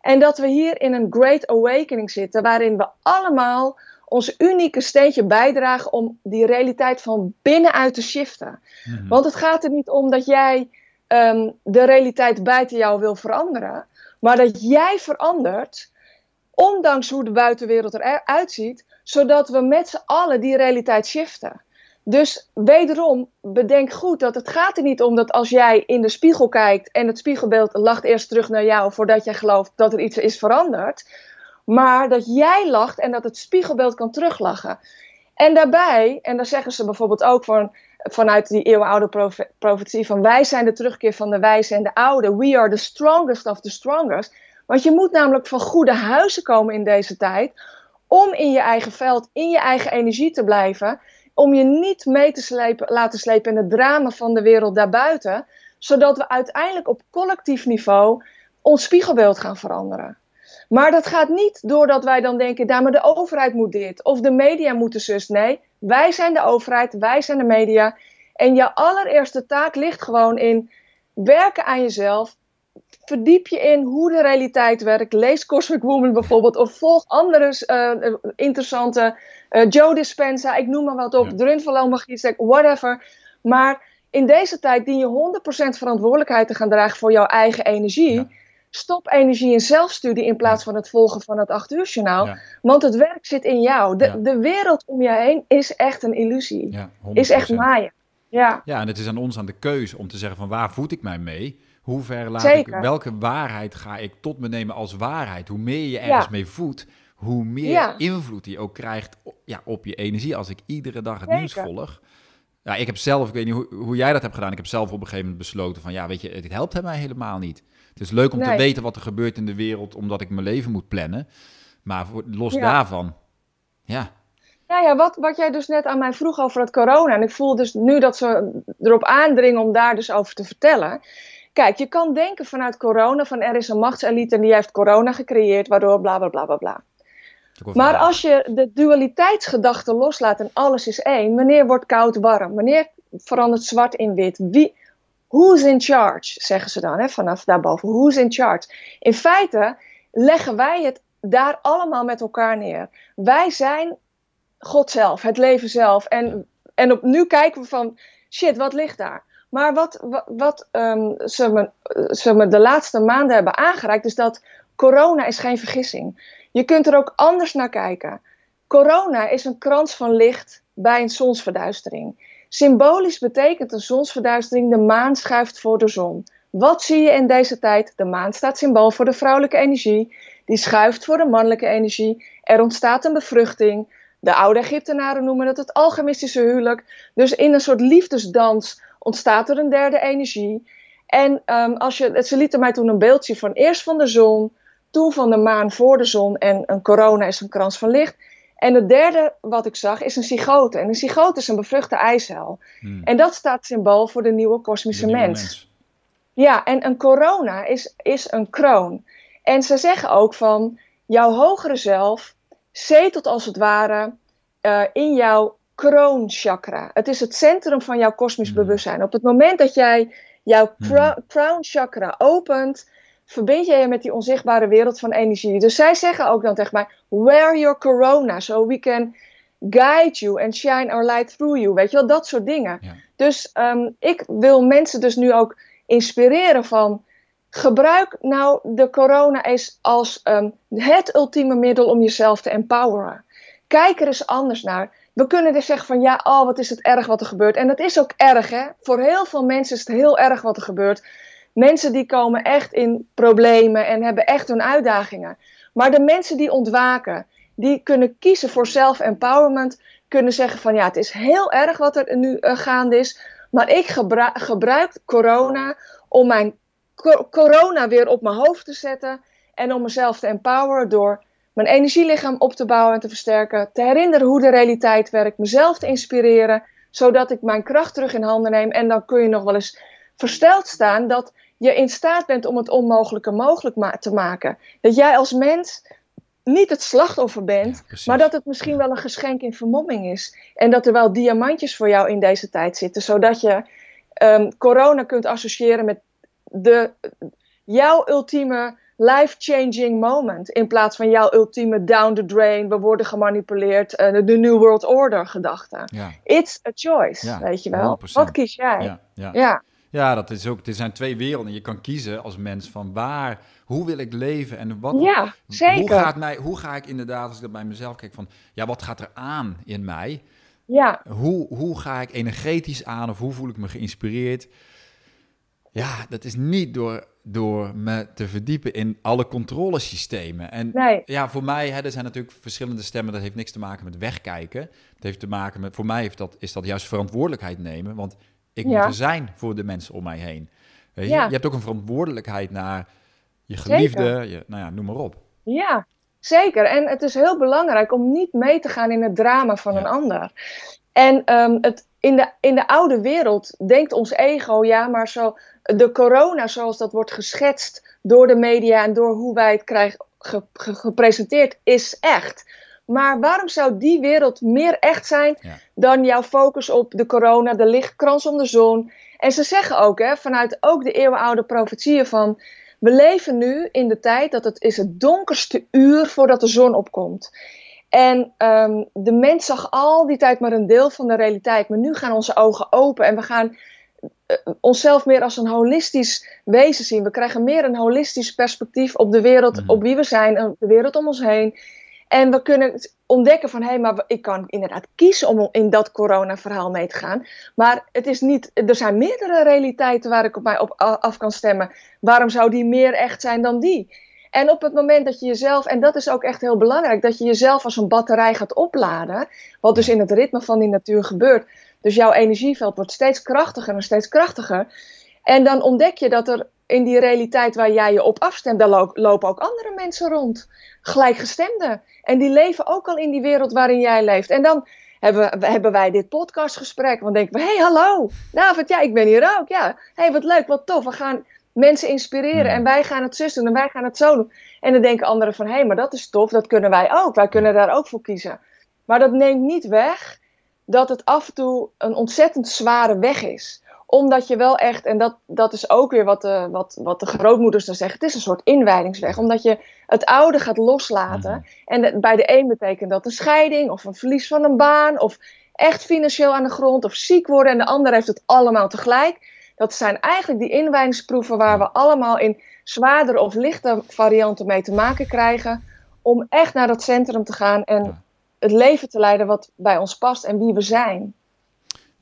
En dat we hier in een great awakening zitten, waarin we allemaal ons unieke steentje bijdragen om die realiteit van binnenuit te shiften. Mhm. Want het gaat er niet om dat jij um, de realiteit buiten jou wil veranderen, maar dat jij verandert, ondanks hoe de buitenwereld eruit ziet, zodat we met z'n allen die realiteit shiften. Dus wederom, bedenk goed dat het gaat er niet om dat als jij in de spiegel kijkt en het spiegelbeeld lacht eerst terug naar jou voordat jij gelooft dat er iets is veranderd, maar dat jij lacht en dat het spiegelbeeld kan teruglachen. En daarbij, en daar zeggen ze bijvoorbeeld ook van, vanuit die eeuwenoude profetie van wij zijn de terugkeer van de wijze en de oude, we are the strongest of the strongest. Want je moet namelijk van goede huizen komen in deze tijd om in je eigen veld, in je eigen energie te blijven om je niet mee te slepen, laten slepen in het drama van de wereld daarbuiten, zodat we uiteindelijk op collectief niveau ons spiegelbeeld gaan veranderen. Maar dat gaat niet doordat wij dan denken, daar maar de overheid moet dit of de media moeten zus. Nee, wij zijn de overheid, wij zijn de media. En je allereerste taak ligt gewoon in werken aan jezelf. Verdiep je in hoe de realiteit werkt. Lees Cosmic Woman bijvoorbeeld. Of volg andere uh, interessante uh, Joe Dispenza, ik noem maar wat op, ja. Drunvalo Magie, whatever. Maar in deze tijd dien je 100% verantwoordelijkheid te gaan dragen voor jouw eigen energie. Stop energie in zelfstudie in plaats van het volgen van het 8 uur journaal. Want het werk zit in jou. De, de wereld om je heen is echt een illusie. is echt maaien. Ja. ja, en het is aan ons aan de keuze om te zeggen van waar voed ik mij mee? Hoe ver laat ik, welke waarheid ga ik tot me nemen als waarheid? Hoe meer je ergens mee voedt, hoe meer invloed je ook krijgt ja, op je energie. Als ik iedere dag het nieuws volg. Ja, ik heb zelf, ik weet niet hoe, hoe, jij dat hebt gedaan. Ik heb zelf op een gegeven moment besloten van, ja, weet je, het helpt mij helemaal niet. Het is leuk om te weten wat er gebeurt in de wereld, omdat ik mijn leven moet plannen. Maar voor, los daarvan, ja. Ja, ja wat, wat jij dus net aan mij vroeg over het corona. En ik voel dus nu dat ze erop aandringen om daar dus over te vertellen. Kijk, je kan denken vanuit corona van er is een machtselite en die heeft corona gecreëerd, waardoor bla bla bla bla bla. Maar als je de dualiteitsgedachte loslaat en alles is één, wanneer wordt koud warm? Wanneer verandert zwart in wit? Wie, who's in charge, zeggen ze dan hè, vanaf daarboven. Who's in charge? In feite leggen wij het daar allemaal met elkaar neer. Wij zijn God zelf, het leven zelf. En, en op, nu kijken we van, shit, wat ligt daar? Maar wat, wat, wat um, ze, me, ze me de laatste maanden hebben aangereikt, is dat corona is geen vergissing. Je kunt er ook anders naar kijken. Corona is een krans van licht bij een zonsverduistering. Symbolisch betekent een zonsverduistering de maan schuift voor de zon. Wat zie je in deze tijd? De maan staat symbool voor de vrouwelijke energie, die schuift voor de mannelijke energie. Er ontstaat een bevruchting. De oude Egyptenaren noemen het het alchemistische huwelijk. Dus in een soort liefdesdans ontstaat er een derde energie. En um, als je, ze lieten mij toen een beeldje van eerst van de zon, toen van de maan voor de zon en een corona is een krans van licht. En het derde wat ik zag is een zygote. En een zygote is een bevruchte eicel. Hmm. En dat staat symbool voor de nieuwe kosmische mens. Ja, en een corona is, is een kroon. En ze zeggen ook van jouw hogere zelf zetelt als het ware uh, in jouw kroonchakra. Het is het centrum van jouw kosmisch hmm. bewustzijn. Op het moment dat jij jouw hmm. crown chakra opent, verbind je je met die onzichtbare wereld van energie. Dus zij zeggen ook dan tegen mij: Wear your corona, so we can guide you and shine our light through you. Weet je wel, dat soort dingen. Dus um, ik wil mensen dus nu ook inspireren van. Gebruik nou de corona eens als um, het ultieme middel om jezelf te empoweren. Kijk er eens anders naar. We kunnen dus zeggen van ja, oh wat is het erg wat er gebeurt. En dat is ook erg hè. Voor heel veel mensen is het heel erg wat er gebeurt mensen die komen echt in problemen en hebben echt hun uitdagingen. Maar de mensen die ontwaken, die kunnen kiezen voor self-empowerment, kunnen zeggen van ja, het is heel erg wat er nu gaande is. Maar ik gebruik corona om mijn corona weer op mijn hoofd te zetten. En om mezelf te empoweren door mijn energielichaam op te bouwen en te versterken. Te herinneren hoe de realiteit werkt. Mezelf te inspireren. Zodat ik mijn kracht terug in handen neem. En dan kun je nog wel eens versteld staan dat je in staat bent om het onmogelijke mogelijk te maken. Dat jij als mens niet het slachtoffer bent, maar dat het misschien wel een geschenk in vermomming is. En dat er wel diamantjes voor jou in deze tijd zitten, zodat je um, corona kunt associëren met de, jouw ultieme life-changing moment. In plaats van jouw ultieme down the drain, we worden gemanipuleerd, uh, de New World Order gedachte. Ja. It's a choice, weet je wel. 100%. Wat kies jij? Ja, ja. dat is ook, er zijn twee werelden. Je kan kiezen als mens van waar, hoe wil ik leven en wat, ja, zeker. Hoe, gaat mij, hoe ga ik inderdaad, als ik dat bij mezelf kijk, van ja, wat gaat er aan in mij? Ja. Hoe, hoe ga ik energetisch aan of hoe voel ik me geïnspireerd? Ja, dat is niet door, door me te verdiepen in alle controlesystemen. En nee. ja, voor mij, hè, er zijn natuurlijk verschillende stemmen. Dat heeft niks te maken met wegkijken. Het heeft te maken met, voor mij heeft dat, is dat juist verantwoordelijkheid nemen. Want ik moet er zijn voor de mensen om mij heen. Je, ja. je hebt ook een verantwoordelijkheid naar je geliefde, je, nou ja, noem maar op. Ja, zeker. En het is heel belangrijk om niet mee te gaan in het drama van een ander. En um, het, in, de, in de oude wereld denkt ons ego, ja, maar zo, de corona zoals dat wordt geschetst door de media en door hoe wij het krijgen gepresenteerd, is echt. Maar waarom zou die wereld meer echt zijn dan jouw focus op de corona, de lichtkrans om de zon? En ze zeggen ook, hè, vanuit ook de eeuwenoude profetieën van... we leven nu in de tijd dat het is het donkerste uur voordat de zon opkomt. En um, de mens zag al die tijd maar een deel van de realiteit. Maar nu gaan onze ogen open en we gaan uh, onszelf meer als een holistisch wezen zien. We krijgen meer een holistisch perspectief op de wereld, mhm. op wie we zijn en op de wereld om ons heen. En we kunnen ontdekken van, hé, hey, maar ik kan inderdaad kiezen om in dat corona-verhaal mee te gaan. Maar het is niet, er zijn meerdere realiteiten waar ik op mij op af kan stemmen. Waarom zou die meer echt zijn dan die? En op het moment dat je jezelf, en dat is ook echt heel belangrijk, dat je jezelf als een batterij gaat opladen, wat dus in het ritme van die natuur gebeurt. Dus jouw energieveld wordt steeds krachtiger en steeds krachtiger. En dan ontdek je dat er in die realiteit waar jij je op afstemt, daar lopen ook andere mensen rond. Gelijkgestemden. En die leven ook al in die wereld waarin jij leeft. En dan hebben, hebben wij dit podcastgesprek. Want denken we, hé, hey, hallo, David, ja, ik ben hier ook. Ja, hé, hey, wat leuk, wat tof. We gaan mensen inspireren. En wij gaan het zus doen en wij gaan het zo doen. En dan denken anderen van, hé, hey, maar dat is tof, dat kunnen wij ook. Wij kunnen daar ook voor kiezen. Maar dat neemt niet weg dat het af en toe een ontzettend zware weg is omdat je wel echt, en dat, dat is ook weer wat de, wat, wat de grootmoeders dan zeggen, het is een soort inwijdingsweg. Omdat je het oude gaat loslaten. Mhm. En bij de een betekent dat een scheiding, of een verlies van een baan, of echt financieel aan de grond, of ziek worden. En de ander heeft het allemaal tegelijk. Dat zijn eigenlijk die inwijdingsproeven waar we allemaal in zwaardere of lichte varianten mee te maken krijgen. Om echt naar dat centrum te gaan en het leven te leiden wat bij ons past en wie we zijn.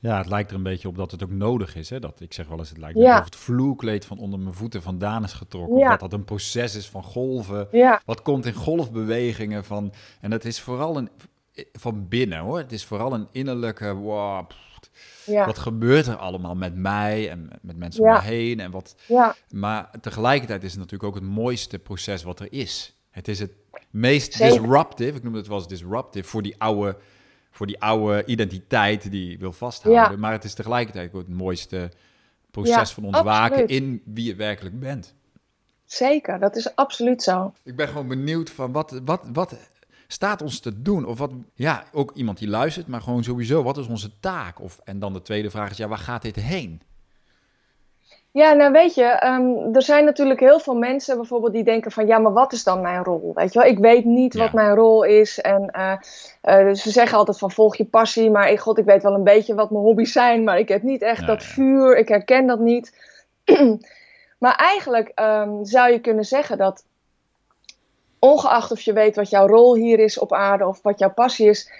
Ja, het lijkt er een beetje op dat het ook nodig is. Hè? Dat, ik zeg wel eens, het lijkt ja. alsof het vloerkleed van onder mijn voeten vandaan is getrokken. Ja. Dat dat een proces is van golven. Ja. Wat komt in golfbewegingen van... En het is vooral een... Van binnen hoor. Het is vooral een innerlijke... Wow, ja. Wat gebeurt er allemaal met mij en met mensen om me heen? En wat, ja. Maar tegelijkertijd is het natuurlijk ook het mooiste proces wat er is. Het is het meest disruptive, ik noem het wel eens disruptive, voor die oude, voor die oude identiteit die wil vasthouden. Maar het is tegelijkertijd ook het mooiste proces van ontwaken in wie je werkelijk bent. Zeker, dat is absoluut zo. Ik ben gewoon benieuwd van wat, wat, wat staat ons te doen? Of wat, ja, ook iemand die luistert, maar gewoon sowieso, wat is onze taak? Of, en dan de tweede vraag is, ja, waar gaat dit heen? Ja, nou weet je, ehm, er zijn natuurlijk heel veel mensen bijvoorbeeld die denken van ja, maar wat is dan mijn rol? Weet je wel, ik weet niet wat mijn rol is. En uh, ze zeggen altijd van volg je passie, maar ik, god, ik weet wel een beetje wat mijn hobby's zijn, maar ik heb niet echt dat vuur, ik herken dat niet. [clears throat] maar eigenlijk ehm, zou je kunnen zeggen dat ongeacht of je weet wat jouw rol hier is op aarde of wat jouw passie is,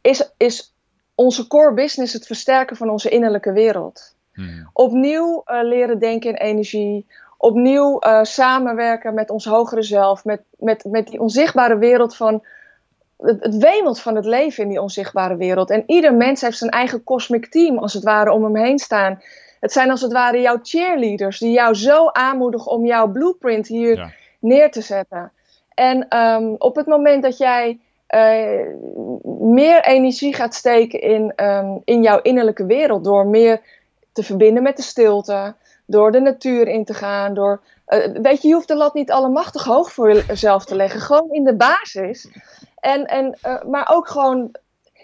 is, is onze core business het versterken van onze innerlijke wereld. Hmm. Opnieuw uh, leren denken in energie. Opnieuw uh, samenwerken met ons hogere zelf. Met, met, met die onzichtbare wereld van het, het wemelt van het leven in die onzichtbare wereld. En ieder mens heeft zijn eigen cosmic team, als het ware, om hem heen staan. Het zijn als het ware jouw cheerleaders, die jou zo aanmoedigen om jouw blueprint hier neer te zetten. En ehm, op het moment dat jij uh, meer energie gaat steken in, um, in jouw innerlijke wereld, door meer te verbinden met de stilte, door de natuur in te gaan, door uh, weet je, je hoeft de lat niet allemachtig hoog voor jezelf te leggen. Gewoon in de basis. En, en, uh, maar ook gewoon.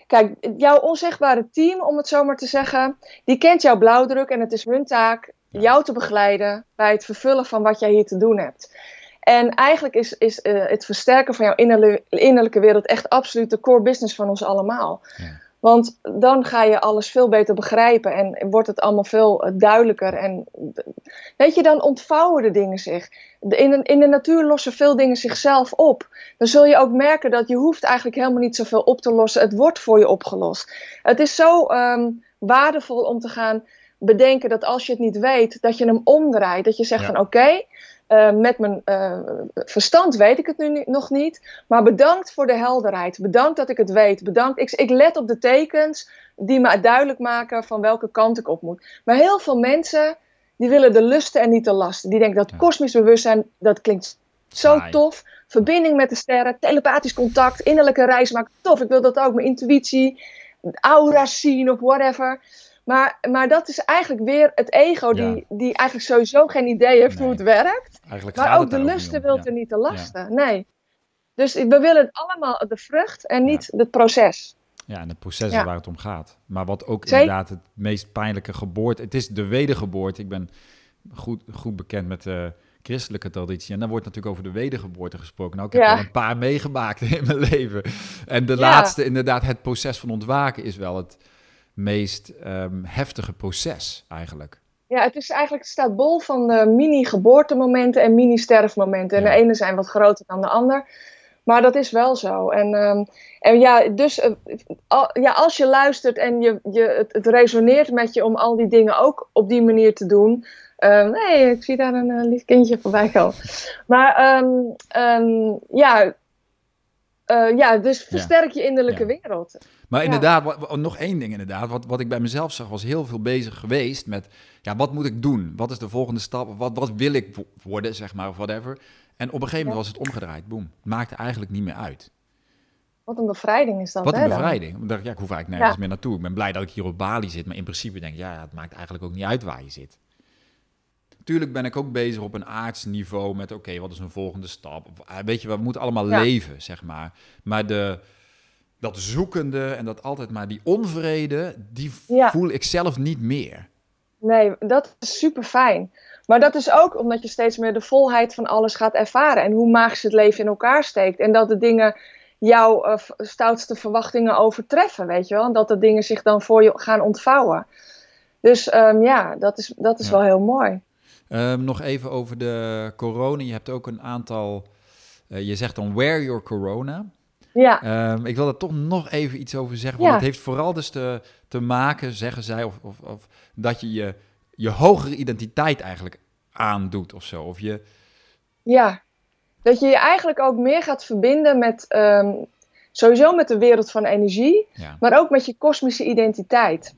Kijk, jouw onzichtbare team, om het zo maar te zeggen, die kent jouw blauwdruk en het is hun taak jou te begeleiden bij het vervullen van wat jij hier te doen hebt. En eigenlijk is, is uh, het versterken van jouw innerlijke, innerlijke wereld echt absoluut de core business van ons allemaal. Ja. Want dan ga je alles veel beter begrijpen en wordt het allemaal veel eh, duidelijker. En weet je, dan ontvouwen de dingen zich. In de, in de natuur lossen veel dingen zichzelf op. Dan zul je ook merken dat je hoeft eigenlijk helemaal niet zoveel op te lossen. Het wordt voor je opgelost. Het is zo um, waardevol om te gaan bedenken dat als je het niet weet, dat je hem omdraait. Dat je zegt ja. van oké, okay, uh, met mijn uh, verstand weet ik het nu nog niet. Maar bedankt voor de helderheid. Bedankt dat ik het weet. Bedankt. Ik, ik let op de tekens die me duidelijk maken van welke kant ik op moet. Maar heel veel mensen die willen de lusten en niet de lasten. Die denken dat kosmisch bewustzijn, dat klinkt zo tof. Verbinding met de sterren, telepathisch contact, innerlijke reis maken. Tof, ik wil dat ook. Mijn intuïtie, aura's zien of whatever. Maar, maar dat is eigenlijk weer het ego die, ja. die eigenlijk sowieso geen idee heeft nee. hoe het werkt. Eigenlijk maar ook de lusten wil ja. er niet te lasten. Ja. Nee. Dus we willen allemaal de vrucht en niet het proces. Ja, en het proces is waar het om gaat. Maar wat ook Zeker. inderdaad het meest pijnlijke geboorte... Het is de wedergeboorte. Ik ben goed, goed bekend met de christelijke traditie. En dan wordt natuurlijk over de wedergeboorte gesproken. Nou, ik heb ja. wel een paar meegemaakt [laughs] in mijn leven. En de laatste, inderdaad, het proces van ontwaken is wel het meest um, heftige proces eigenlijk. Ja, het is eigenlijk, het staat bol van de mini-geboortemomenten en mini-sterfmomenten. En ja. de ene zijn wat groter dan de ander. Maar dat is wel zo. En, um, en ja, dus uh, al, ja, als je luistert en je, je, het, het, resoneert met je om al die dingen ook op die manier te doen. Um, nee, ik zie daar een uh, lief kindje voorbij komen. Maar um, ja, uh, ja, dus versterk je innerlijke ja. wereld. Maar ja. inderdaad, wat, nog één ding inderdaad. Wat, wat ik bij mezelf zag, was heel veel bezig geweest met... Ja, wat moet ik doen? Wat is de volgende stap? Wat, wat wil ik worden, zeg maar, of whatever. En op een gegeven moment was het omgedraaid. Boom. Maakte eigenlijk niet meer uit. Wat een bevrijding is dat, Wat een hè, bevrijding. Ik dacht, ja, ik hoef eigenlijk nergens meer naartoe. Ik ben blij dat ik hier op Bali zit. Maar in principe denk ik, ja, het maakt eigenlijk ook niet uit waar je zit. Tuurlijk ben ik ook bezig op een aardsniveau met, oké, okay, wat is een volgende stap? Weet je, we moeten allemaal ja. leven, zeg maar. Maar de, dat zoekende en dat altijd maar die onvrede, die ja. voel ik zelf niet meer. Nee, dat is super fijn. Maar dat is ook omdat je steeds meer de volheid van alles gaat ervaren. En hoe magisch het leven in elkaar steekt. En dat de dingen jouw uh, stoutste verwachtingen overtreffen, weet je wel. En dat de dingen zich dan voor je gaan ontvouwen. Dus um, ja, dat is, dat is ja. wel heel mooi. Um, nog even over de corona. Je hebt ook een aantal. Uh, je zegt dan wear your corona. Ja. Um, ik wil er toch nog even iets over zeggen. Want ja. het heeft vooral dus te, te maken, zeggen zij, of, of, of, dat je, je je hogere identiteit eigenlijk aandoet of zo. Of je... Ja, dat je je eigenlijk ook meer gaat verbinden met. Um, sowieso met de wereld van energie, ja. maar ook met je kosmische identiteit.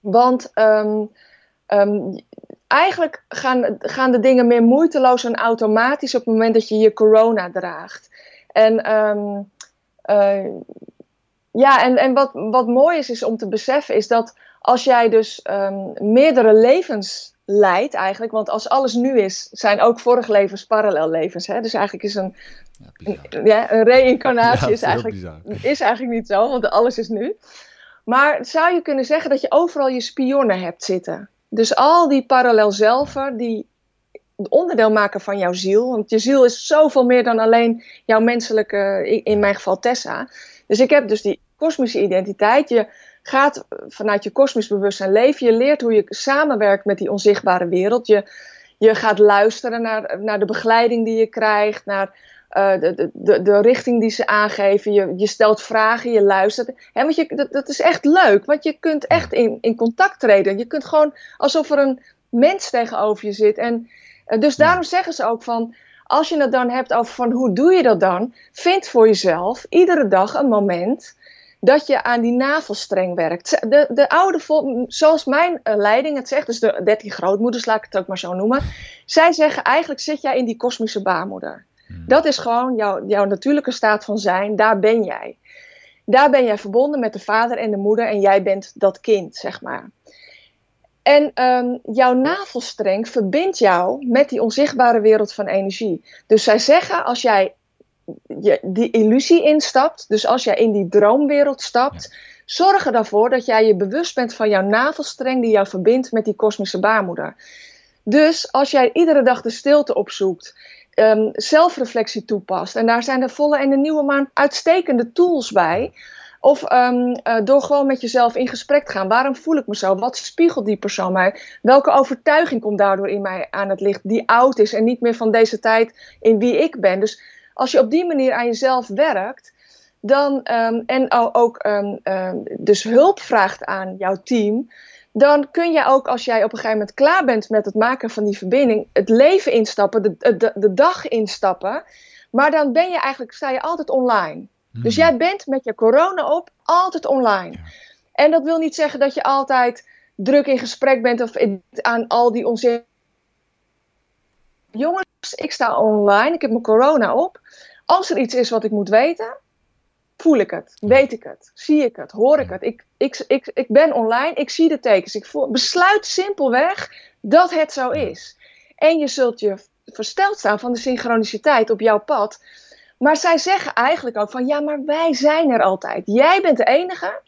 Want um, um, eigenlijk gaan, gaan de dingen meer moeiteloos en automatisch op het moment dat je je corona draagt. En um, uh, ja, en, en wat, wat mooi is, is om te beseffen, is dat als jij dus um, meerdere levens leidt eigenlijk, want als alles nu is, zijn ook vorige levens parallellevens. Hè? Dus eigenlijk is een, ja, een, ja, een reïncarnatie ja, is, eigenlijk, is eigenlijk niet zo, want alles is nu. Maar zou je kunnen zeggen dat je overal je spionnen hebt zitten? Dus al die parallel zelven die onderdeel maken van jouw ziel. Want je ziel is zoveel meer dan alleen jouw menselijke, in mijn geval Tessa. Dus ik heb dus die kosmische identiteit. Je gaat vanuit je kosmisch bewustzijn leven. Je leert hoe je samenwerkt met die onzichtbare wereld. Je, je gaat luisteren naar, naar de begeleiding die je krijgt, naar uh, de, de, de richting die ze aangeven. Je, je stelt vragen, je luistert. Hè, want je, dat, dat is echt leuk, want je kunt echt in, in contact treden. Je kunt gewoon alsof er een mens tegenover je zit. En uh, dus daarom zeggen ze ook van als je het dan hebt over van hoe doe je dat dan, vind voor jezelf iedere dag een moment dat je aan die navelstreng werkt. De, de oude, zoals mijn uh, leiding het zegt, dus de dertien grootmoeders, laat ik het ook maar zo noemen. Zij zeggen eigenlijk zit jij in die kosmische baarmoeder. Hmm. Dat is gewoon jouw, jouw natuurlijke staat van zijn, daar ben jij. Daar ben jij verbonden met de vader en de moeder en jij bent dat kind, zeg maar. En um, jouw navelstreng verbindt jou met die onzichtbare wereld van energie. Dus zij zeggen, als jij je, die illusie instapt, dus als jij in die droomwereld stapt, zorg er ervoor dat jij je bewust bent van jouw navelstreng die jou verbindt met die kosmische baarmoeder. Dus als jij iedere dag de stilte opzoekt, um, zelfreflectie toepast, en daar zijn de volle en de nieuwe maan uitstekende tools bij of um, uh, door gewoon met jezelf in gesprek te gaan. Waarom voel ik me zo? Wat spiegelt die persoon mij? Welke overtuiging komt daardoor in mij aan het licht die oud is en niet meer van deze tijd in wie ik ben? Dus als je op die manier aan jezelf werkt, dan, um, en ook um, dus hulp vraagt aan jouw team, dan kun je ook als jij op een gegeven moment klaar bent met het maken van die verbinding, het leven instappen, de, de dag instappen. Maar dan ben je eigenlijk, sta je altijd online. Dus hmm. jij bent met je corona op altijd online. En dat wil niet zeggen dat je altijd druk in gesprek bent of aan al die onzin. Jongens, ik sta online, ik heb mijn corona op. Als er iets is wat ik moet weten, voel ik het, weet ik het, zie ik het, hoor ik het. Ik, ik, ik, ik ben online, ik zie de tekens. Ik voel, besluit simpelweg dat het zo is. En je zult je versteld staan van de synchroniciteit op jouw pad maar zij zeggen eigenlijk ook van ja, maar wij zijn er altijd. Jij bent de enige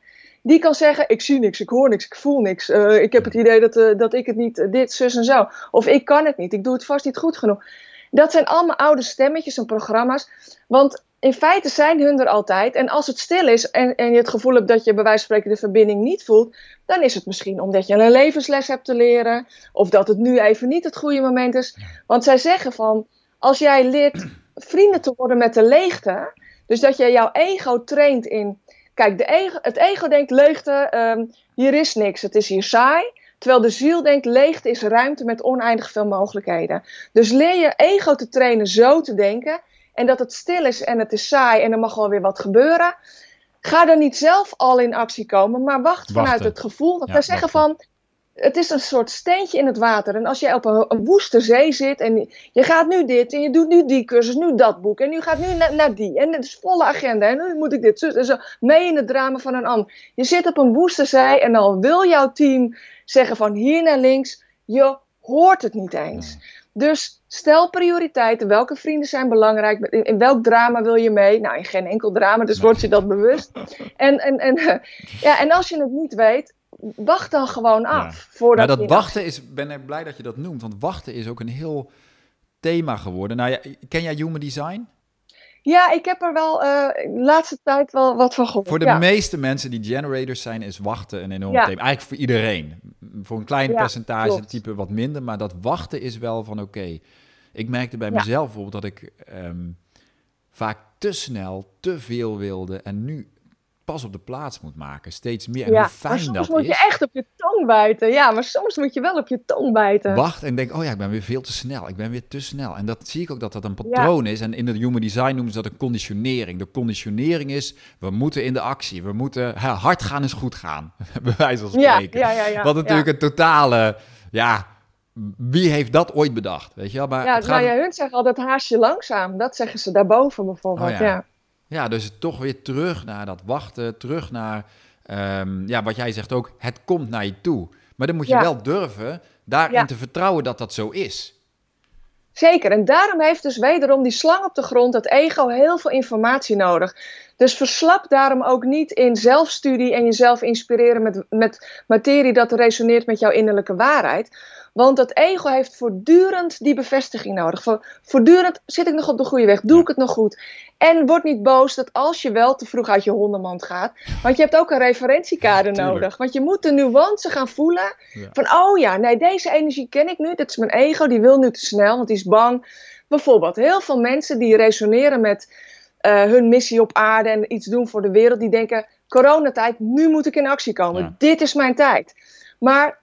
die kan zeggen: Ik zie niks, ik hoor niks, ik voel niks. Uh, ik heb het idee dat, uh, dat ik het niet, uh, dit, zus en zo. Of ik kan het niet, ik doe het vast niet goed genoeg. Dat zijn allemaal oude stemmetjes en programma's. Want in feite zijn hun er altijd. En als het stil is en, en je het gevoel hebt dat je bij wijze van spreken de verbinding niet voelt, dan is het misschien omdat je een levensles hebt te leren. Of dat het nu even niet het goede moment is. Want zij zeggen van: Als jij leert vrienden te worden met de leegte. Dus dat je jouw ego traint in. Kijk, de ego, het ego denkt leegte, um, hier is niks, het is hier saai. Terwijl de ziel denkt leegte is ruimte met oneindig veel mogelijkheden. Dus leer je ego te trainen zo te denken. En dat het stil is en het is saai en er mag wel weer wat gebeuren. Ga dan niet zelf al in actie komen, maar wacht vanuit het gevoel. Dat ja, we zeggen van, het is een soort steentje in het water. En als je op een, een, woeste zee zit en je gaat nu dit en je doet nu die cursus, nu dat boek en nu gaat nu naar die en het is volle agenda en nu moet ik dit en zo mee in het drama van een ander. Je zit op een woeste zee en dan wil jouw team zeggen van hier naar links, je hoort het niet eens. Dus stel prioriteiten. Welke vrienden zijn belangrijk? In, welk drama wil je mee? Nou, in geen enkel drama, dus word je dat bewust. [laughs] En, en, en, [laughs] ja, en als je het niet weet, wacht dan gewoon af. Ja. Voordat maar dat wachten is, ben ik blij dat je dat noemt, want wachten is ook een heel thema geworden. Nou ja, ken jij Human Design? Ja, ik heb er wel uh, de laatste tijd wel wat van gehoord. Voor de meeste mensen die generators zijn, is wachten een enorm thema. Eigenlijk voor iedereen. Voor een klein percentage type wat minder, maar dat wachten is wel van oké. Ik merkte bij mezelf bijvoorbeeld dat ik um, vaak te snel, te veel wilde en nu pas op de plaats moet maken. Steeds meer. En ja, hoe fijn soms dat moet je echt op je tong bijten. Ja, maar soms moet je wel op je tong bijten. Wacht en denk, oh ja, ik ben weer veel te snel. Ik ben weer te snel. En dat zie ik ook dat dat een patroon is. En in het human design noemen ze dat een conditionering. De conditionering is, we moeten in de actie. We moeten, hard gaan is goed gaan. [laughs] Bij wijze van spreken. Ja, ja, ja, Wat natuurlijk een totale, ja, wie heeft dat ooit bedacht? Weet je wel? Maar ja, het gaat... nou ja, hun zeggen altijd haasje langzaam. Dat zeggen ze daarboven bijvoorbeeld, oh ja. Ja, dus toch weer terug naar dat wachten, terug naar, um, ja, wat jij zegt ook, het komt naar je toe. Maar dan moet je wel durven daarin te vertrouwen dat dat zo is. Zeker, en daarom heeft dus wederom die slang op de grond, dat ego, heel veel informatie nodig. Dus verslap daarom ook niet in zelfstudie en jezelf inspireren met, met materie dat resoneert met jouw innerlijke waarheid. Want dat ego heeft voortdurend die bevestiging nodig. Voortdurend zit ik nog op de goede weg, doe ik het nog goed. En word niet boos dat als je wel te vroeg uit je hondenmand gaat. Want je hebt ook een referentiekader nodig. Want je moet de nuance gaan voelen. Van oh ja, nee, deze energie ken ik nu. Dit is mijn ego, die wil nu te snel, want die is bang. Bijvoorbeeld, heel veel mensen die resoneren met uh, hun missie op aarde en iets doen voor de wereld. Die denken, coronatijd, nu moet ik in actie komen. Dit is mijn tijd. Maar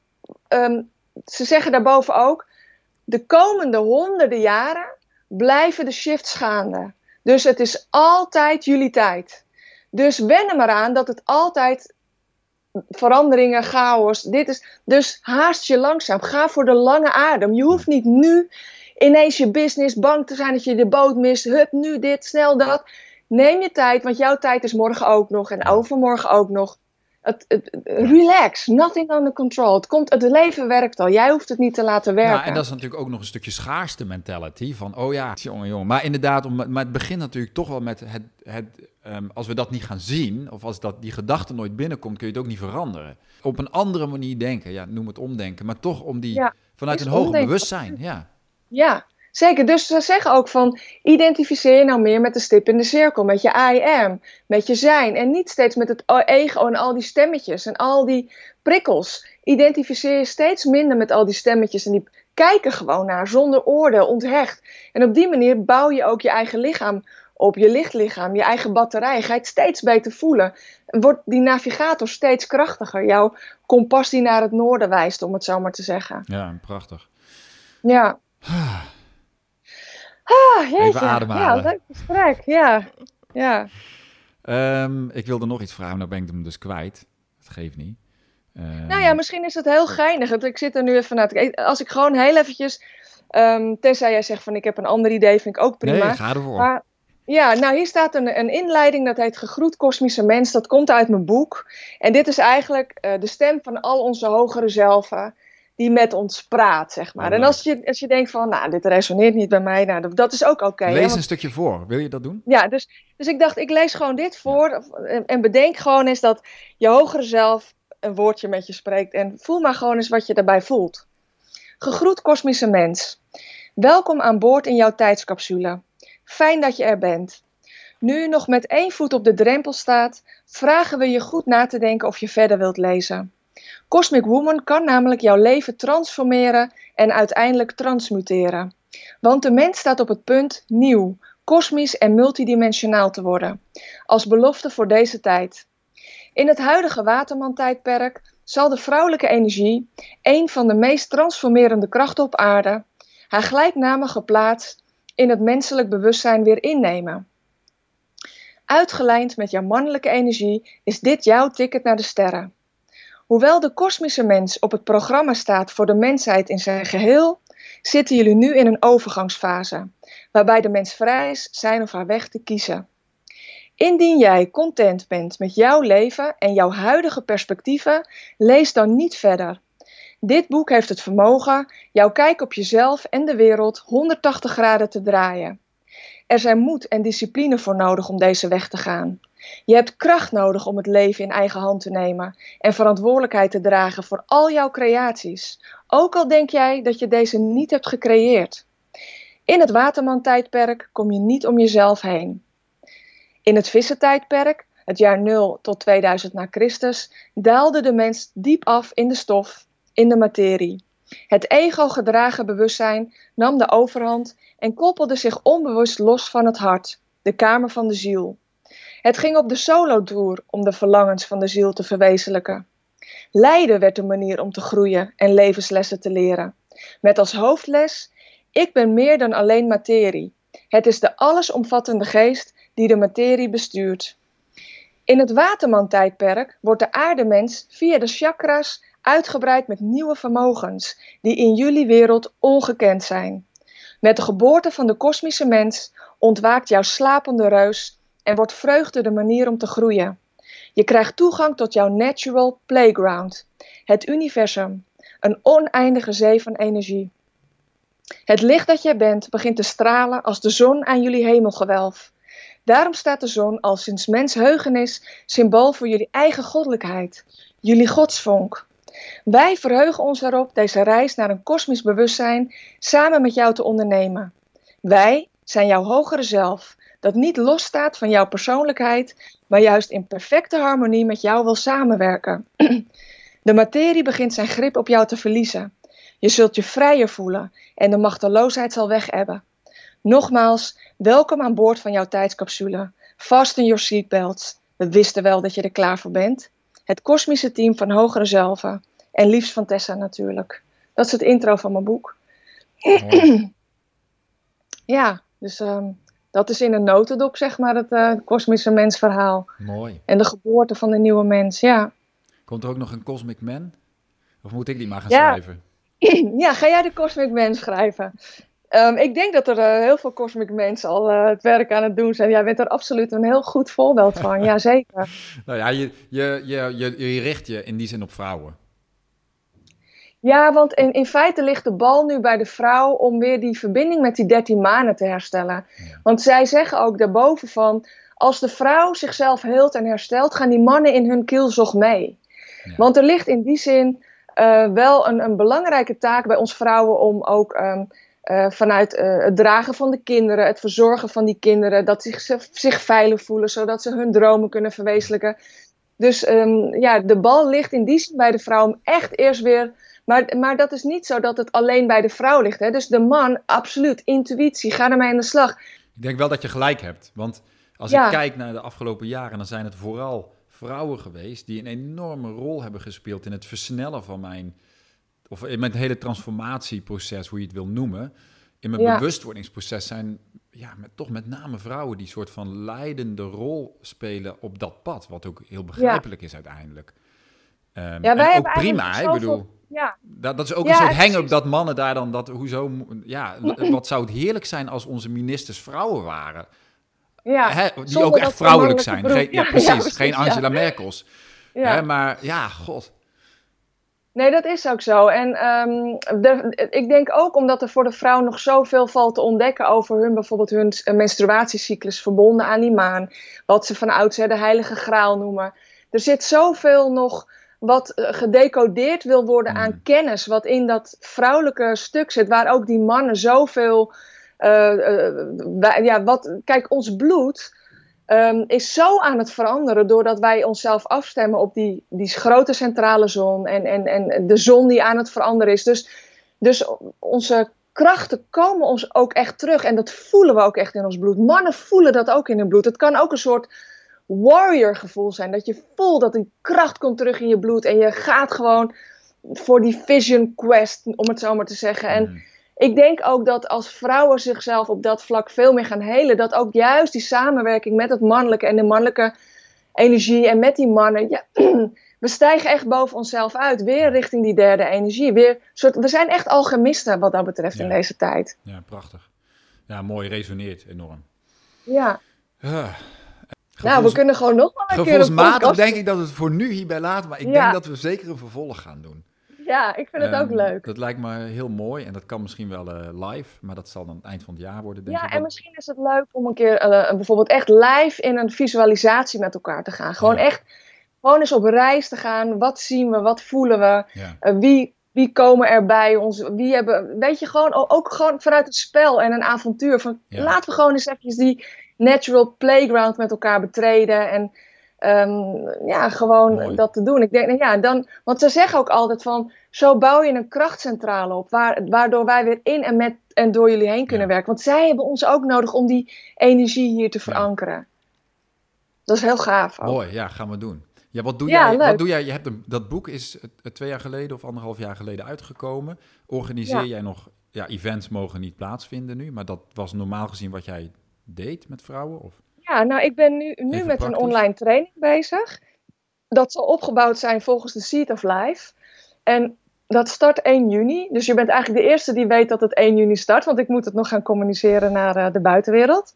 um, ze zeggen daarboven ook, de komende honderden jaren blijven de shifts gaande. Dus het is altijd jullie tijd. Dus wen er maar aan dat het altijd veranderingen, chaos. Dit is, dus haast je langzaam. Ga voor de lange adem. Je hoeft niet nu ineens je business bang te zijn dat je de boot mist. Hup, nu dit, snel dat. Neem je tijd, want jouw tijd is morgen ook nog en overmorgen ook nog. Het, het, relax, nothing under control. Het, komt, het leven werkt al. Jij hoeft het niet te laten werken. Ja, en dat is natuurlijk ook nog een stukje schaarste mentality. Van, oh ja, jongen, jongen. Maar inderdaad, om, maar het begint natuurlijk toch wel met het... het um, als we dat niet gaan zien, of als dat, die gedachte nooit binnenkomt, kun je het ook niet veranderen. Op een andere manier denken, ja, noem het omdenken. Maar toch om die, vanuit een hoger bewustzijn, ja. Ja, Zeker, dus ze zeggen ook van identificeer je nou meer met de stip in de cirkel, met je I am, met je zijn en niet steeds met het ego en al die stemmetjes en al die prikkels. Identificeer je steeds minder met al die stemmetjes en die kijken gewoon naar zonder oordeel, onthecht. En op die manier bouw je ook je eigen lichaam op, je lichtlichaam, je eigen batterij. Ga je het steeds beter voelen. Wordt die navigator steeds krachtiger, jouw kompas die naar het noorden wijst, om het zo maar te zeggen. Ja, prachtig. Ja. Ah. Jeetje. Even ademhalen. Ja, leuk gesprek. Ja, ja. Um, ik wilde nog iets vragen, maar ben ik hem dus kwijt. Dat geeft niet. Um... Nou ja, misschien is het heel geinig. Want ik zit er nu even naar te kijken. Als ik gewoon heel eventjes... Um, tenzij jij zegt van ik heb een ander idee, vind ik ook prima. Nee, ga ervoor. Maar, ja, nou hier staat een, een inleiding, dat heet Gegroet Kosmische Mens. Dat komt uit mijn boek. En dit is eigenlijk uh, de stem van al onze hogere zelven die met ons praat, zeg maar. En als je, als je denkt van, nou, dit resoneert niet bij mij, nou, dat is ook oké. lees een stukje voor. Wil je dat doen? Ja, dus, dus ik dacht, ik lees gewoon dit voor en, en bedenk gewoon eens dat je hogere zelf een woordje met je spreekt en voel maar gewoon eens wat je daarbij voelt. Gegroet kosmische mens. Welkom aan boord in jouw tijdscapsule. Fijn dat je er bent. Nu je nog met één voet op de drempel staat, vragen we je goed na te denken of je verder wilt lezen. Cosmic Woman kan namelijk jouw leven transformeren en uiteindelijk transmuteren. Want de mens staat op het punt nieuw, kosmisch en multidimensionaal te worden, als belofte voor deze tijd. In het huidige Waterman-tijdperk zal de vrouwelijke energie, een van de meest transformerende krachten op aarde, haar gelijknamige plaats in het menselijk bewustzijn weer innemen. Uitgelijnd met jouw mannelijke energie is dit jouw ticket naar de sterren. Hoewel de kosmische mens op het programma staat voor de mensheid in zijn geheel, zitten jullie nu in een overgangsfase, waarbij de mens vrij is zijn of haar weg te kiezen. Indien jij content bent met jouw leven en jouw huidige perspectieven, lees dan niet verder. Dit boek heeft het vermogen jouw kijk op jezelf en de wereld 180 graden te draaien. Er zijn moed en discipline voor nodig om deze weg te gaan. Je hebt kracht nodig om het leven in eigen hand te nemen en verantwoordelijkheid te dragen voor al jouw creaties, ook al denk jij dat je deze niet hebt gecreëerd. In het Waterman-tijdperk kom je niet om jezelf heen. In het Vissentijdperk, het jaar 0 tot 2000 na Christus, daalde de mens diep af in de stof, in de materie. Het ego-gedragen bewustzijn nam de overhand en koppelde zich onbewust los van het hart, de kamer van de ziel. Het ging op de solo-tour om de verlangens van de ziel te verwezenlijken. Lijden werd de manier om te groeien en levenslessen te leren. Met als hoofdles: Ik ben meer dan alleen materie. Het is de allesomvattende geest die de materie bestuurt. In het Waterman-tijdperk wordt de aardemens via de chakras uitgebreid met nieuwe vermogens die in jullie wereld ongekend zijn. Met de geboorte van de kosmische mens ontwaakt jouw slapende reus en wordt vreugde de manier om te groeien. Je krijgt toegang tot jouw natural playground, het universum, een oneindige zee van energie. Het licht dat jij bent begint te stralen als de zon aan jullie hemelgewelf. Daarom staat de zon al sinds mensheugenis symbool voor jullie eigen goddelijkheid, jullie godsvonk. Wij verheugen ons erop deze reis naar een kosmisch bewustzijn samen met jou te ondernemen. Wij zijn jouw hogere zelf, dat niet losstaat van jouw persoonlijkheid, maar juist in perfecte harmonie met jou wil samenwerken. [clears throat] De materie begint zijn grip op jou te verliezen. Je zult je vrijer voelen en de machteloosheid zal wegebben. Nogmaals, welkom aan boord van jouw tijdscapsule. Fasten your seatbelts. We wisten wel dat je er klaar voor bent. Het kosmische team van Hogere Zelven. En liefst van Tessa natuurlijk. Dat is het intro van mijn boek. [clears throat] Ja, dus ehm, dat is in een notendop, zeg maar, het uh, kosmische mensverhaal. Mooi. En de geboorte van de nieuwe mens, ja. Komt er ook nog een Cosmic Man? Of moet ik die maar gaan schrijven? [clears throat] ja, ga jij de Cosmic Man schrijven? Um, ik denk dat er uh, heel veel Cosmic mensen al uh, het werk aan het doen zijn. Jij bent er absoluut een heel goed voorbeeld van, [laughs] jazeker. nou ja, je, je, je, je, je richt je in die zin op vrouwen. Ja, want in, in feite ligt de bal nu bij de vrouw om weer die verbinding met die dertien manen te herstellen. Want zij zeggen ook daarboven van, als de vrouw zichzelf heelt en herstelt, gaan die mannen in hun kielzog mee. Ja. Want er ligt in die zin uh, wel een, een belangrijke taak bij ons vrouwen om ook um, uh, vanuit uh, het dragen van de kinderen, het verzorgen van die kinderen, dat ze zich, zich veilig voelen, zodat ze hun dromen kunnen verwezenlijken. Dus um, ja, de bal ligt in die zin bij de vrouw om echt eerst weer maar, maar dat is niet zo dat het alleen bij de vrouw ligt. Hè? Dus de man, absoluut, intuïtie, ga ermee aan de slag. Ik denk wel dat je gelijk hebt. Want als ik kijk naar de afgelopen jaren, dan zijn het vooral vrouwen geweest die een enorme rol hebben gespeeld in het versnellen van mijn, of in mijn hele transformatieproces, hoe je het wil noemen. In mijn bewustwordingsproces zijn ja, met, toch met name vrouwen die soort van leidende rol spelen op dat pad, wat ook heel begrijpelijk is uiteindelijk. Um, ja, wij en ook prima, ik bedoel ja. Dat, dat is ook een soort hang-up dat mannen daar dan dat hoezo ja [laughs] wat zou het heerlijk zijn als onze ministers vrouwen waren ja Hè, die ook echt vrouwelijk zijn geen, ja, [laughs] precies, geen Angela Merkels Hè, maar ja god Nee, dat is ook zo. En um, de, ik denk ook omdat er voor de vrouw nog zoveel valt te ontdekken over hun, bijvoorbeeld hun menstruatiecyclus verbonden aan die maan. Wat ze van oudsher de heilige graal noemen. Er zit zoveel nog wat eh, gedecodeerd wil worden aan hmm. kennis, wat in dat vrouwelijke stuk zit, waar ook die mannen zoveel. Uh, uh, ja, wat, kijk, ons bloed um, is zo aan het veranderen doordat wij onszelf afstemmen op die, die grote centrale zon en, en, en de zon die aan het veranderen is. Dus, dus onze krachten komen ons ook echt terug en dat voelen we ook echt in ons bloed. Mannen voelen dat ook in hun bloed. Het kan ook een soort warrior gevoel zijn. Dat je voelt dat die kracht komt terug in je bloed. En je gaat gewoon voor die vision quest, om het zo maar te zeggen. En mm. ik denk ook dat als vrouwen zichzelf op dat vlak veel meer gaan helen, dat ook juist die samenwerking met het mannelijke en de mannelijke energie en met die mannen. Ja, [clears throat] we stijgen echt boven onszelf uit, weer richting die derde energie. Weer soort, we zijn echt alchemisten wat dat betreft in deze tijd. Ja, prachtig. Ja, mooi, resoneert enorm. Ja. Nou, we kunnen gewoon nog wel een keer een podcast... denk ik dat het voor nu hierbij laten, maar ik denk dat we zeker een vervolg gaan doen. Ja, ik vind het ook ehm, leuk. Dat lijkt me heel mooi en dat kan misschien wel uh, live, maar dat zal dan het eind van het jaar worden, denk ja, ik. Ja, en misschien is het leuk om een keer uh, bijvoorbeeld echt live in een visualisatie met elkaar te gaan. Gewoon echt, gewoon eens op reis te gaan. Wat zien we, wat voelen we, uh, wie, wie komen er bij ons, wie hebben, weet je, gewoon ook gewoon vanuit het spel en een avontuur. Van, Laten we gewoon eens eventjes die natural playground met elkaar betreden. En um, ja, gewoon dat te doen. Ik denk, ja, dan, want ze zeggen ook altijd van, zo bouw je een krachtcentrale op, waar, waardoor wij weer in en met en door jullie heen kunnen werken. Want zij hebben ons ook nodig om die energie hier te verankeren. Dat is heel gaaf. Ook. Mooi, ja, gaan we doen. Ja, wat doe jij? Wat doe jij? Je hebt een, dat boek is twee jaar geleden of anderhalf jaar geleden uitgekomen. Organiseer jij nog? Ja, events mogen niet plaatsvinden nu, maar dat was normaal gezien wat jij deed met vrouwen? Of? Ja, nou, ik ben nu, nu met een online training bezig. Dat zal opgebouwd zijn volgens de Seed of Life. En dat start 1 juni. Dus je bent eigenlijk de eerste die weet dat het 1 juni start. Want ik moet het nog gaan communiceren naar uh, de buitenwereld.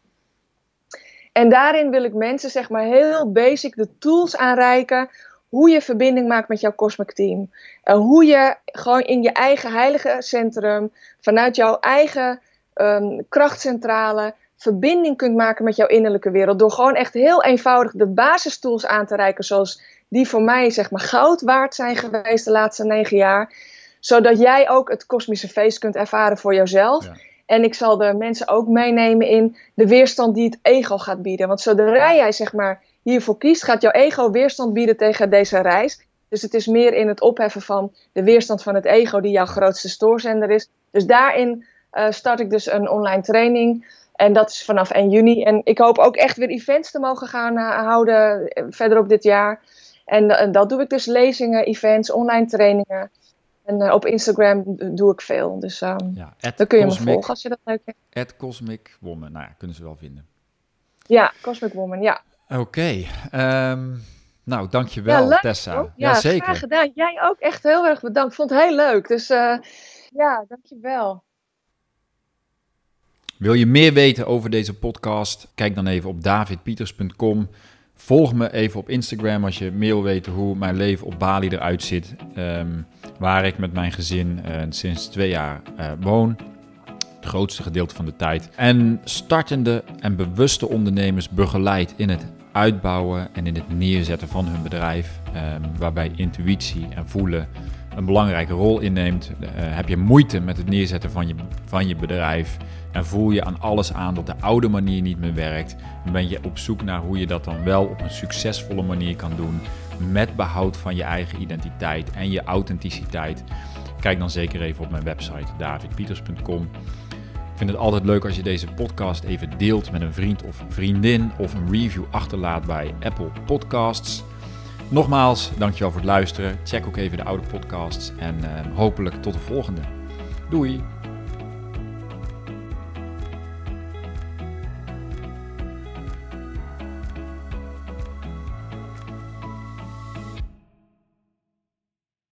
En daarin wil ik mensen zeg maar heel basic de tools aanreiken. Hoe je verbinding maakt met jouw Cosmic Team. Uh, hoe je gewoon in je eigen heilige centrum. Vanuit jouw eigen um, krachtcentrale verbinding kunt maken met jouw innerlijke wereld. Door gewoon echt heel eenvoudig de basistools aan te reiken, zoals die voor mij zeg maar goud waard zijn geweest de laatste negen jaar. Zodat jij ook het kosmische feest kunt ervaren voor jezelf. En ik zal de mensen ook meenemen in de weerstand die het ego gaat bieden. Want zodra jij zeg maar hiervoor kiest, gaat jouw ego weerstand bieden tegen deze reis. Dus het is meer in het opheffen van de weerstand van het ego die jouw grootste stoorzender is. Dus daarin uh, start ik dus een online training en dat is vanaf 1 juni. En ik hoop ook echt weer events te mogen gaan uh, houden uh, verder op dit jaar. En, en, dat doe ik dus lezingen, events, online trainingen. En uh, op Instagram doe ik veel. Dus um, ja, dan kun je me volgen als je dat leuk vindt. At Cosmic Woman, nou ja, kunnen ze wel vinden. Ja, Cosmic Woman, ja. Oké, okay, um, nou dankjewel ja, leuk, Tessa. Ja, ja, zeker. graag gedaan. Jij ook echt heel erg bedankt. Vond het heel leuk. Dus uh, ja, dankjewel. Wil je meer weten over deze podcast? Kijk dan even op davidpieters.com. Volg me even op Instagram als je meer wil weten hoe mijn leven op Bali eruit ziet. Um, waar ik met mijn gezin uh, sinds twee jaar uh, woon. Het grootste gedeelte van de tijd. En startende en bewuste ondernemers begeleid in het uitbouwen en in het neerzetten van hun bedrijf. Um, waarbij intuïtie en voelen een belangrijke rol inneemt. Uh, heb je moeite met het neerzetten van je, van je bedrijf en voel je aan alles aan dat de oude manier niet meer werkt, dan ben je op zoek naar hoe je dat dan wel op een succesvolle manier kan doen met behoud van je eigen identiteit en je authenticiteit. Kijk dan zeker even op mijn website davidpieters.com. Ik vind het altijd leuk als je deze podcast even deelt met een vriend of vriendin of een review achterlaat bij Apple Podcasts. Nogmaals, dankjewel voor het luisteren. Check ook even de oude podcasts en uh, hopelijk tot de volgende. Doei!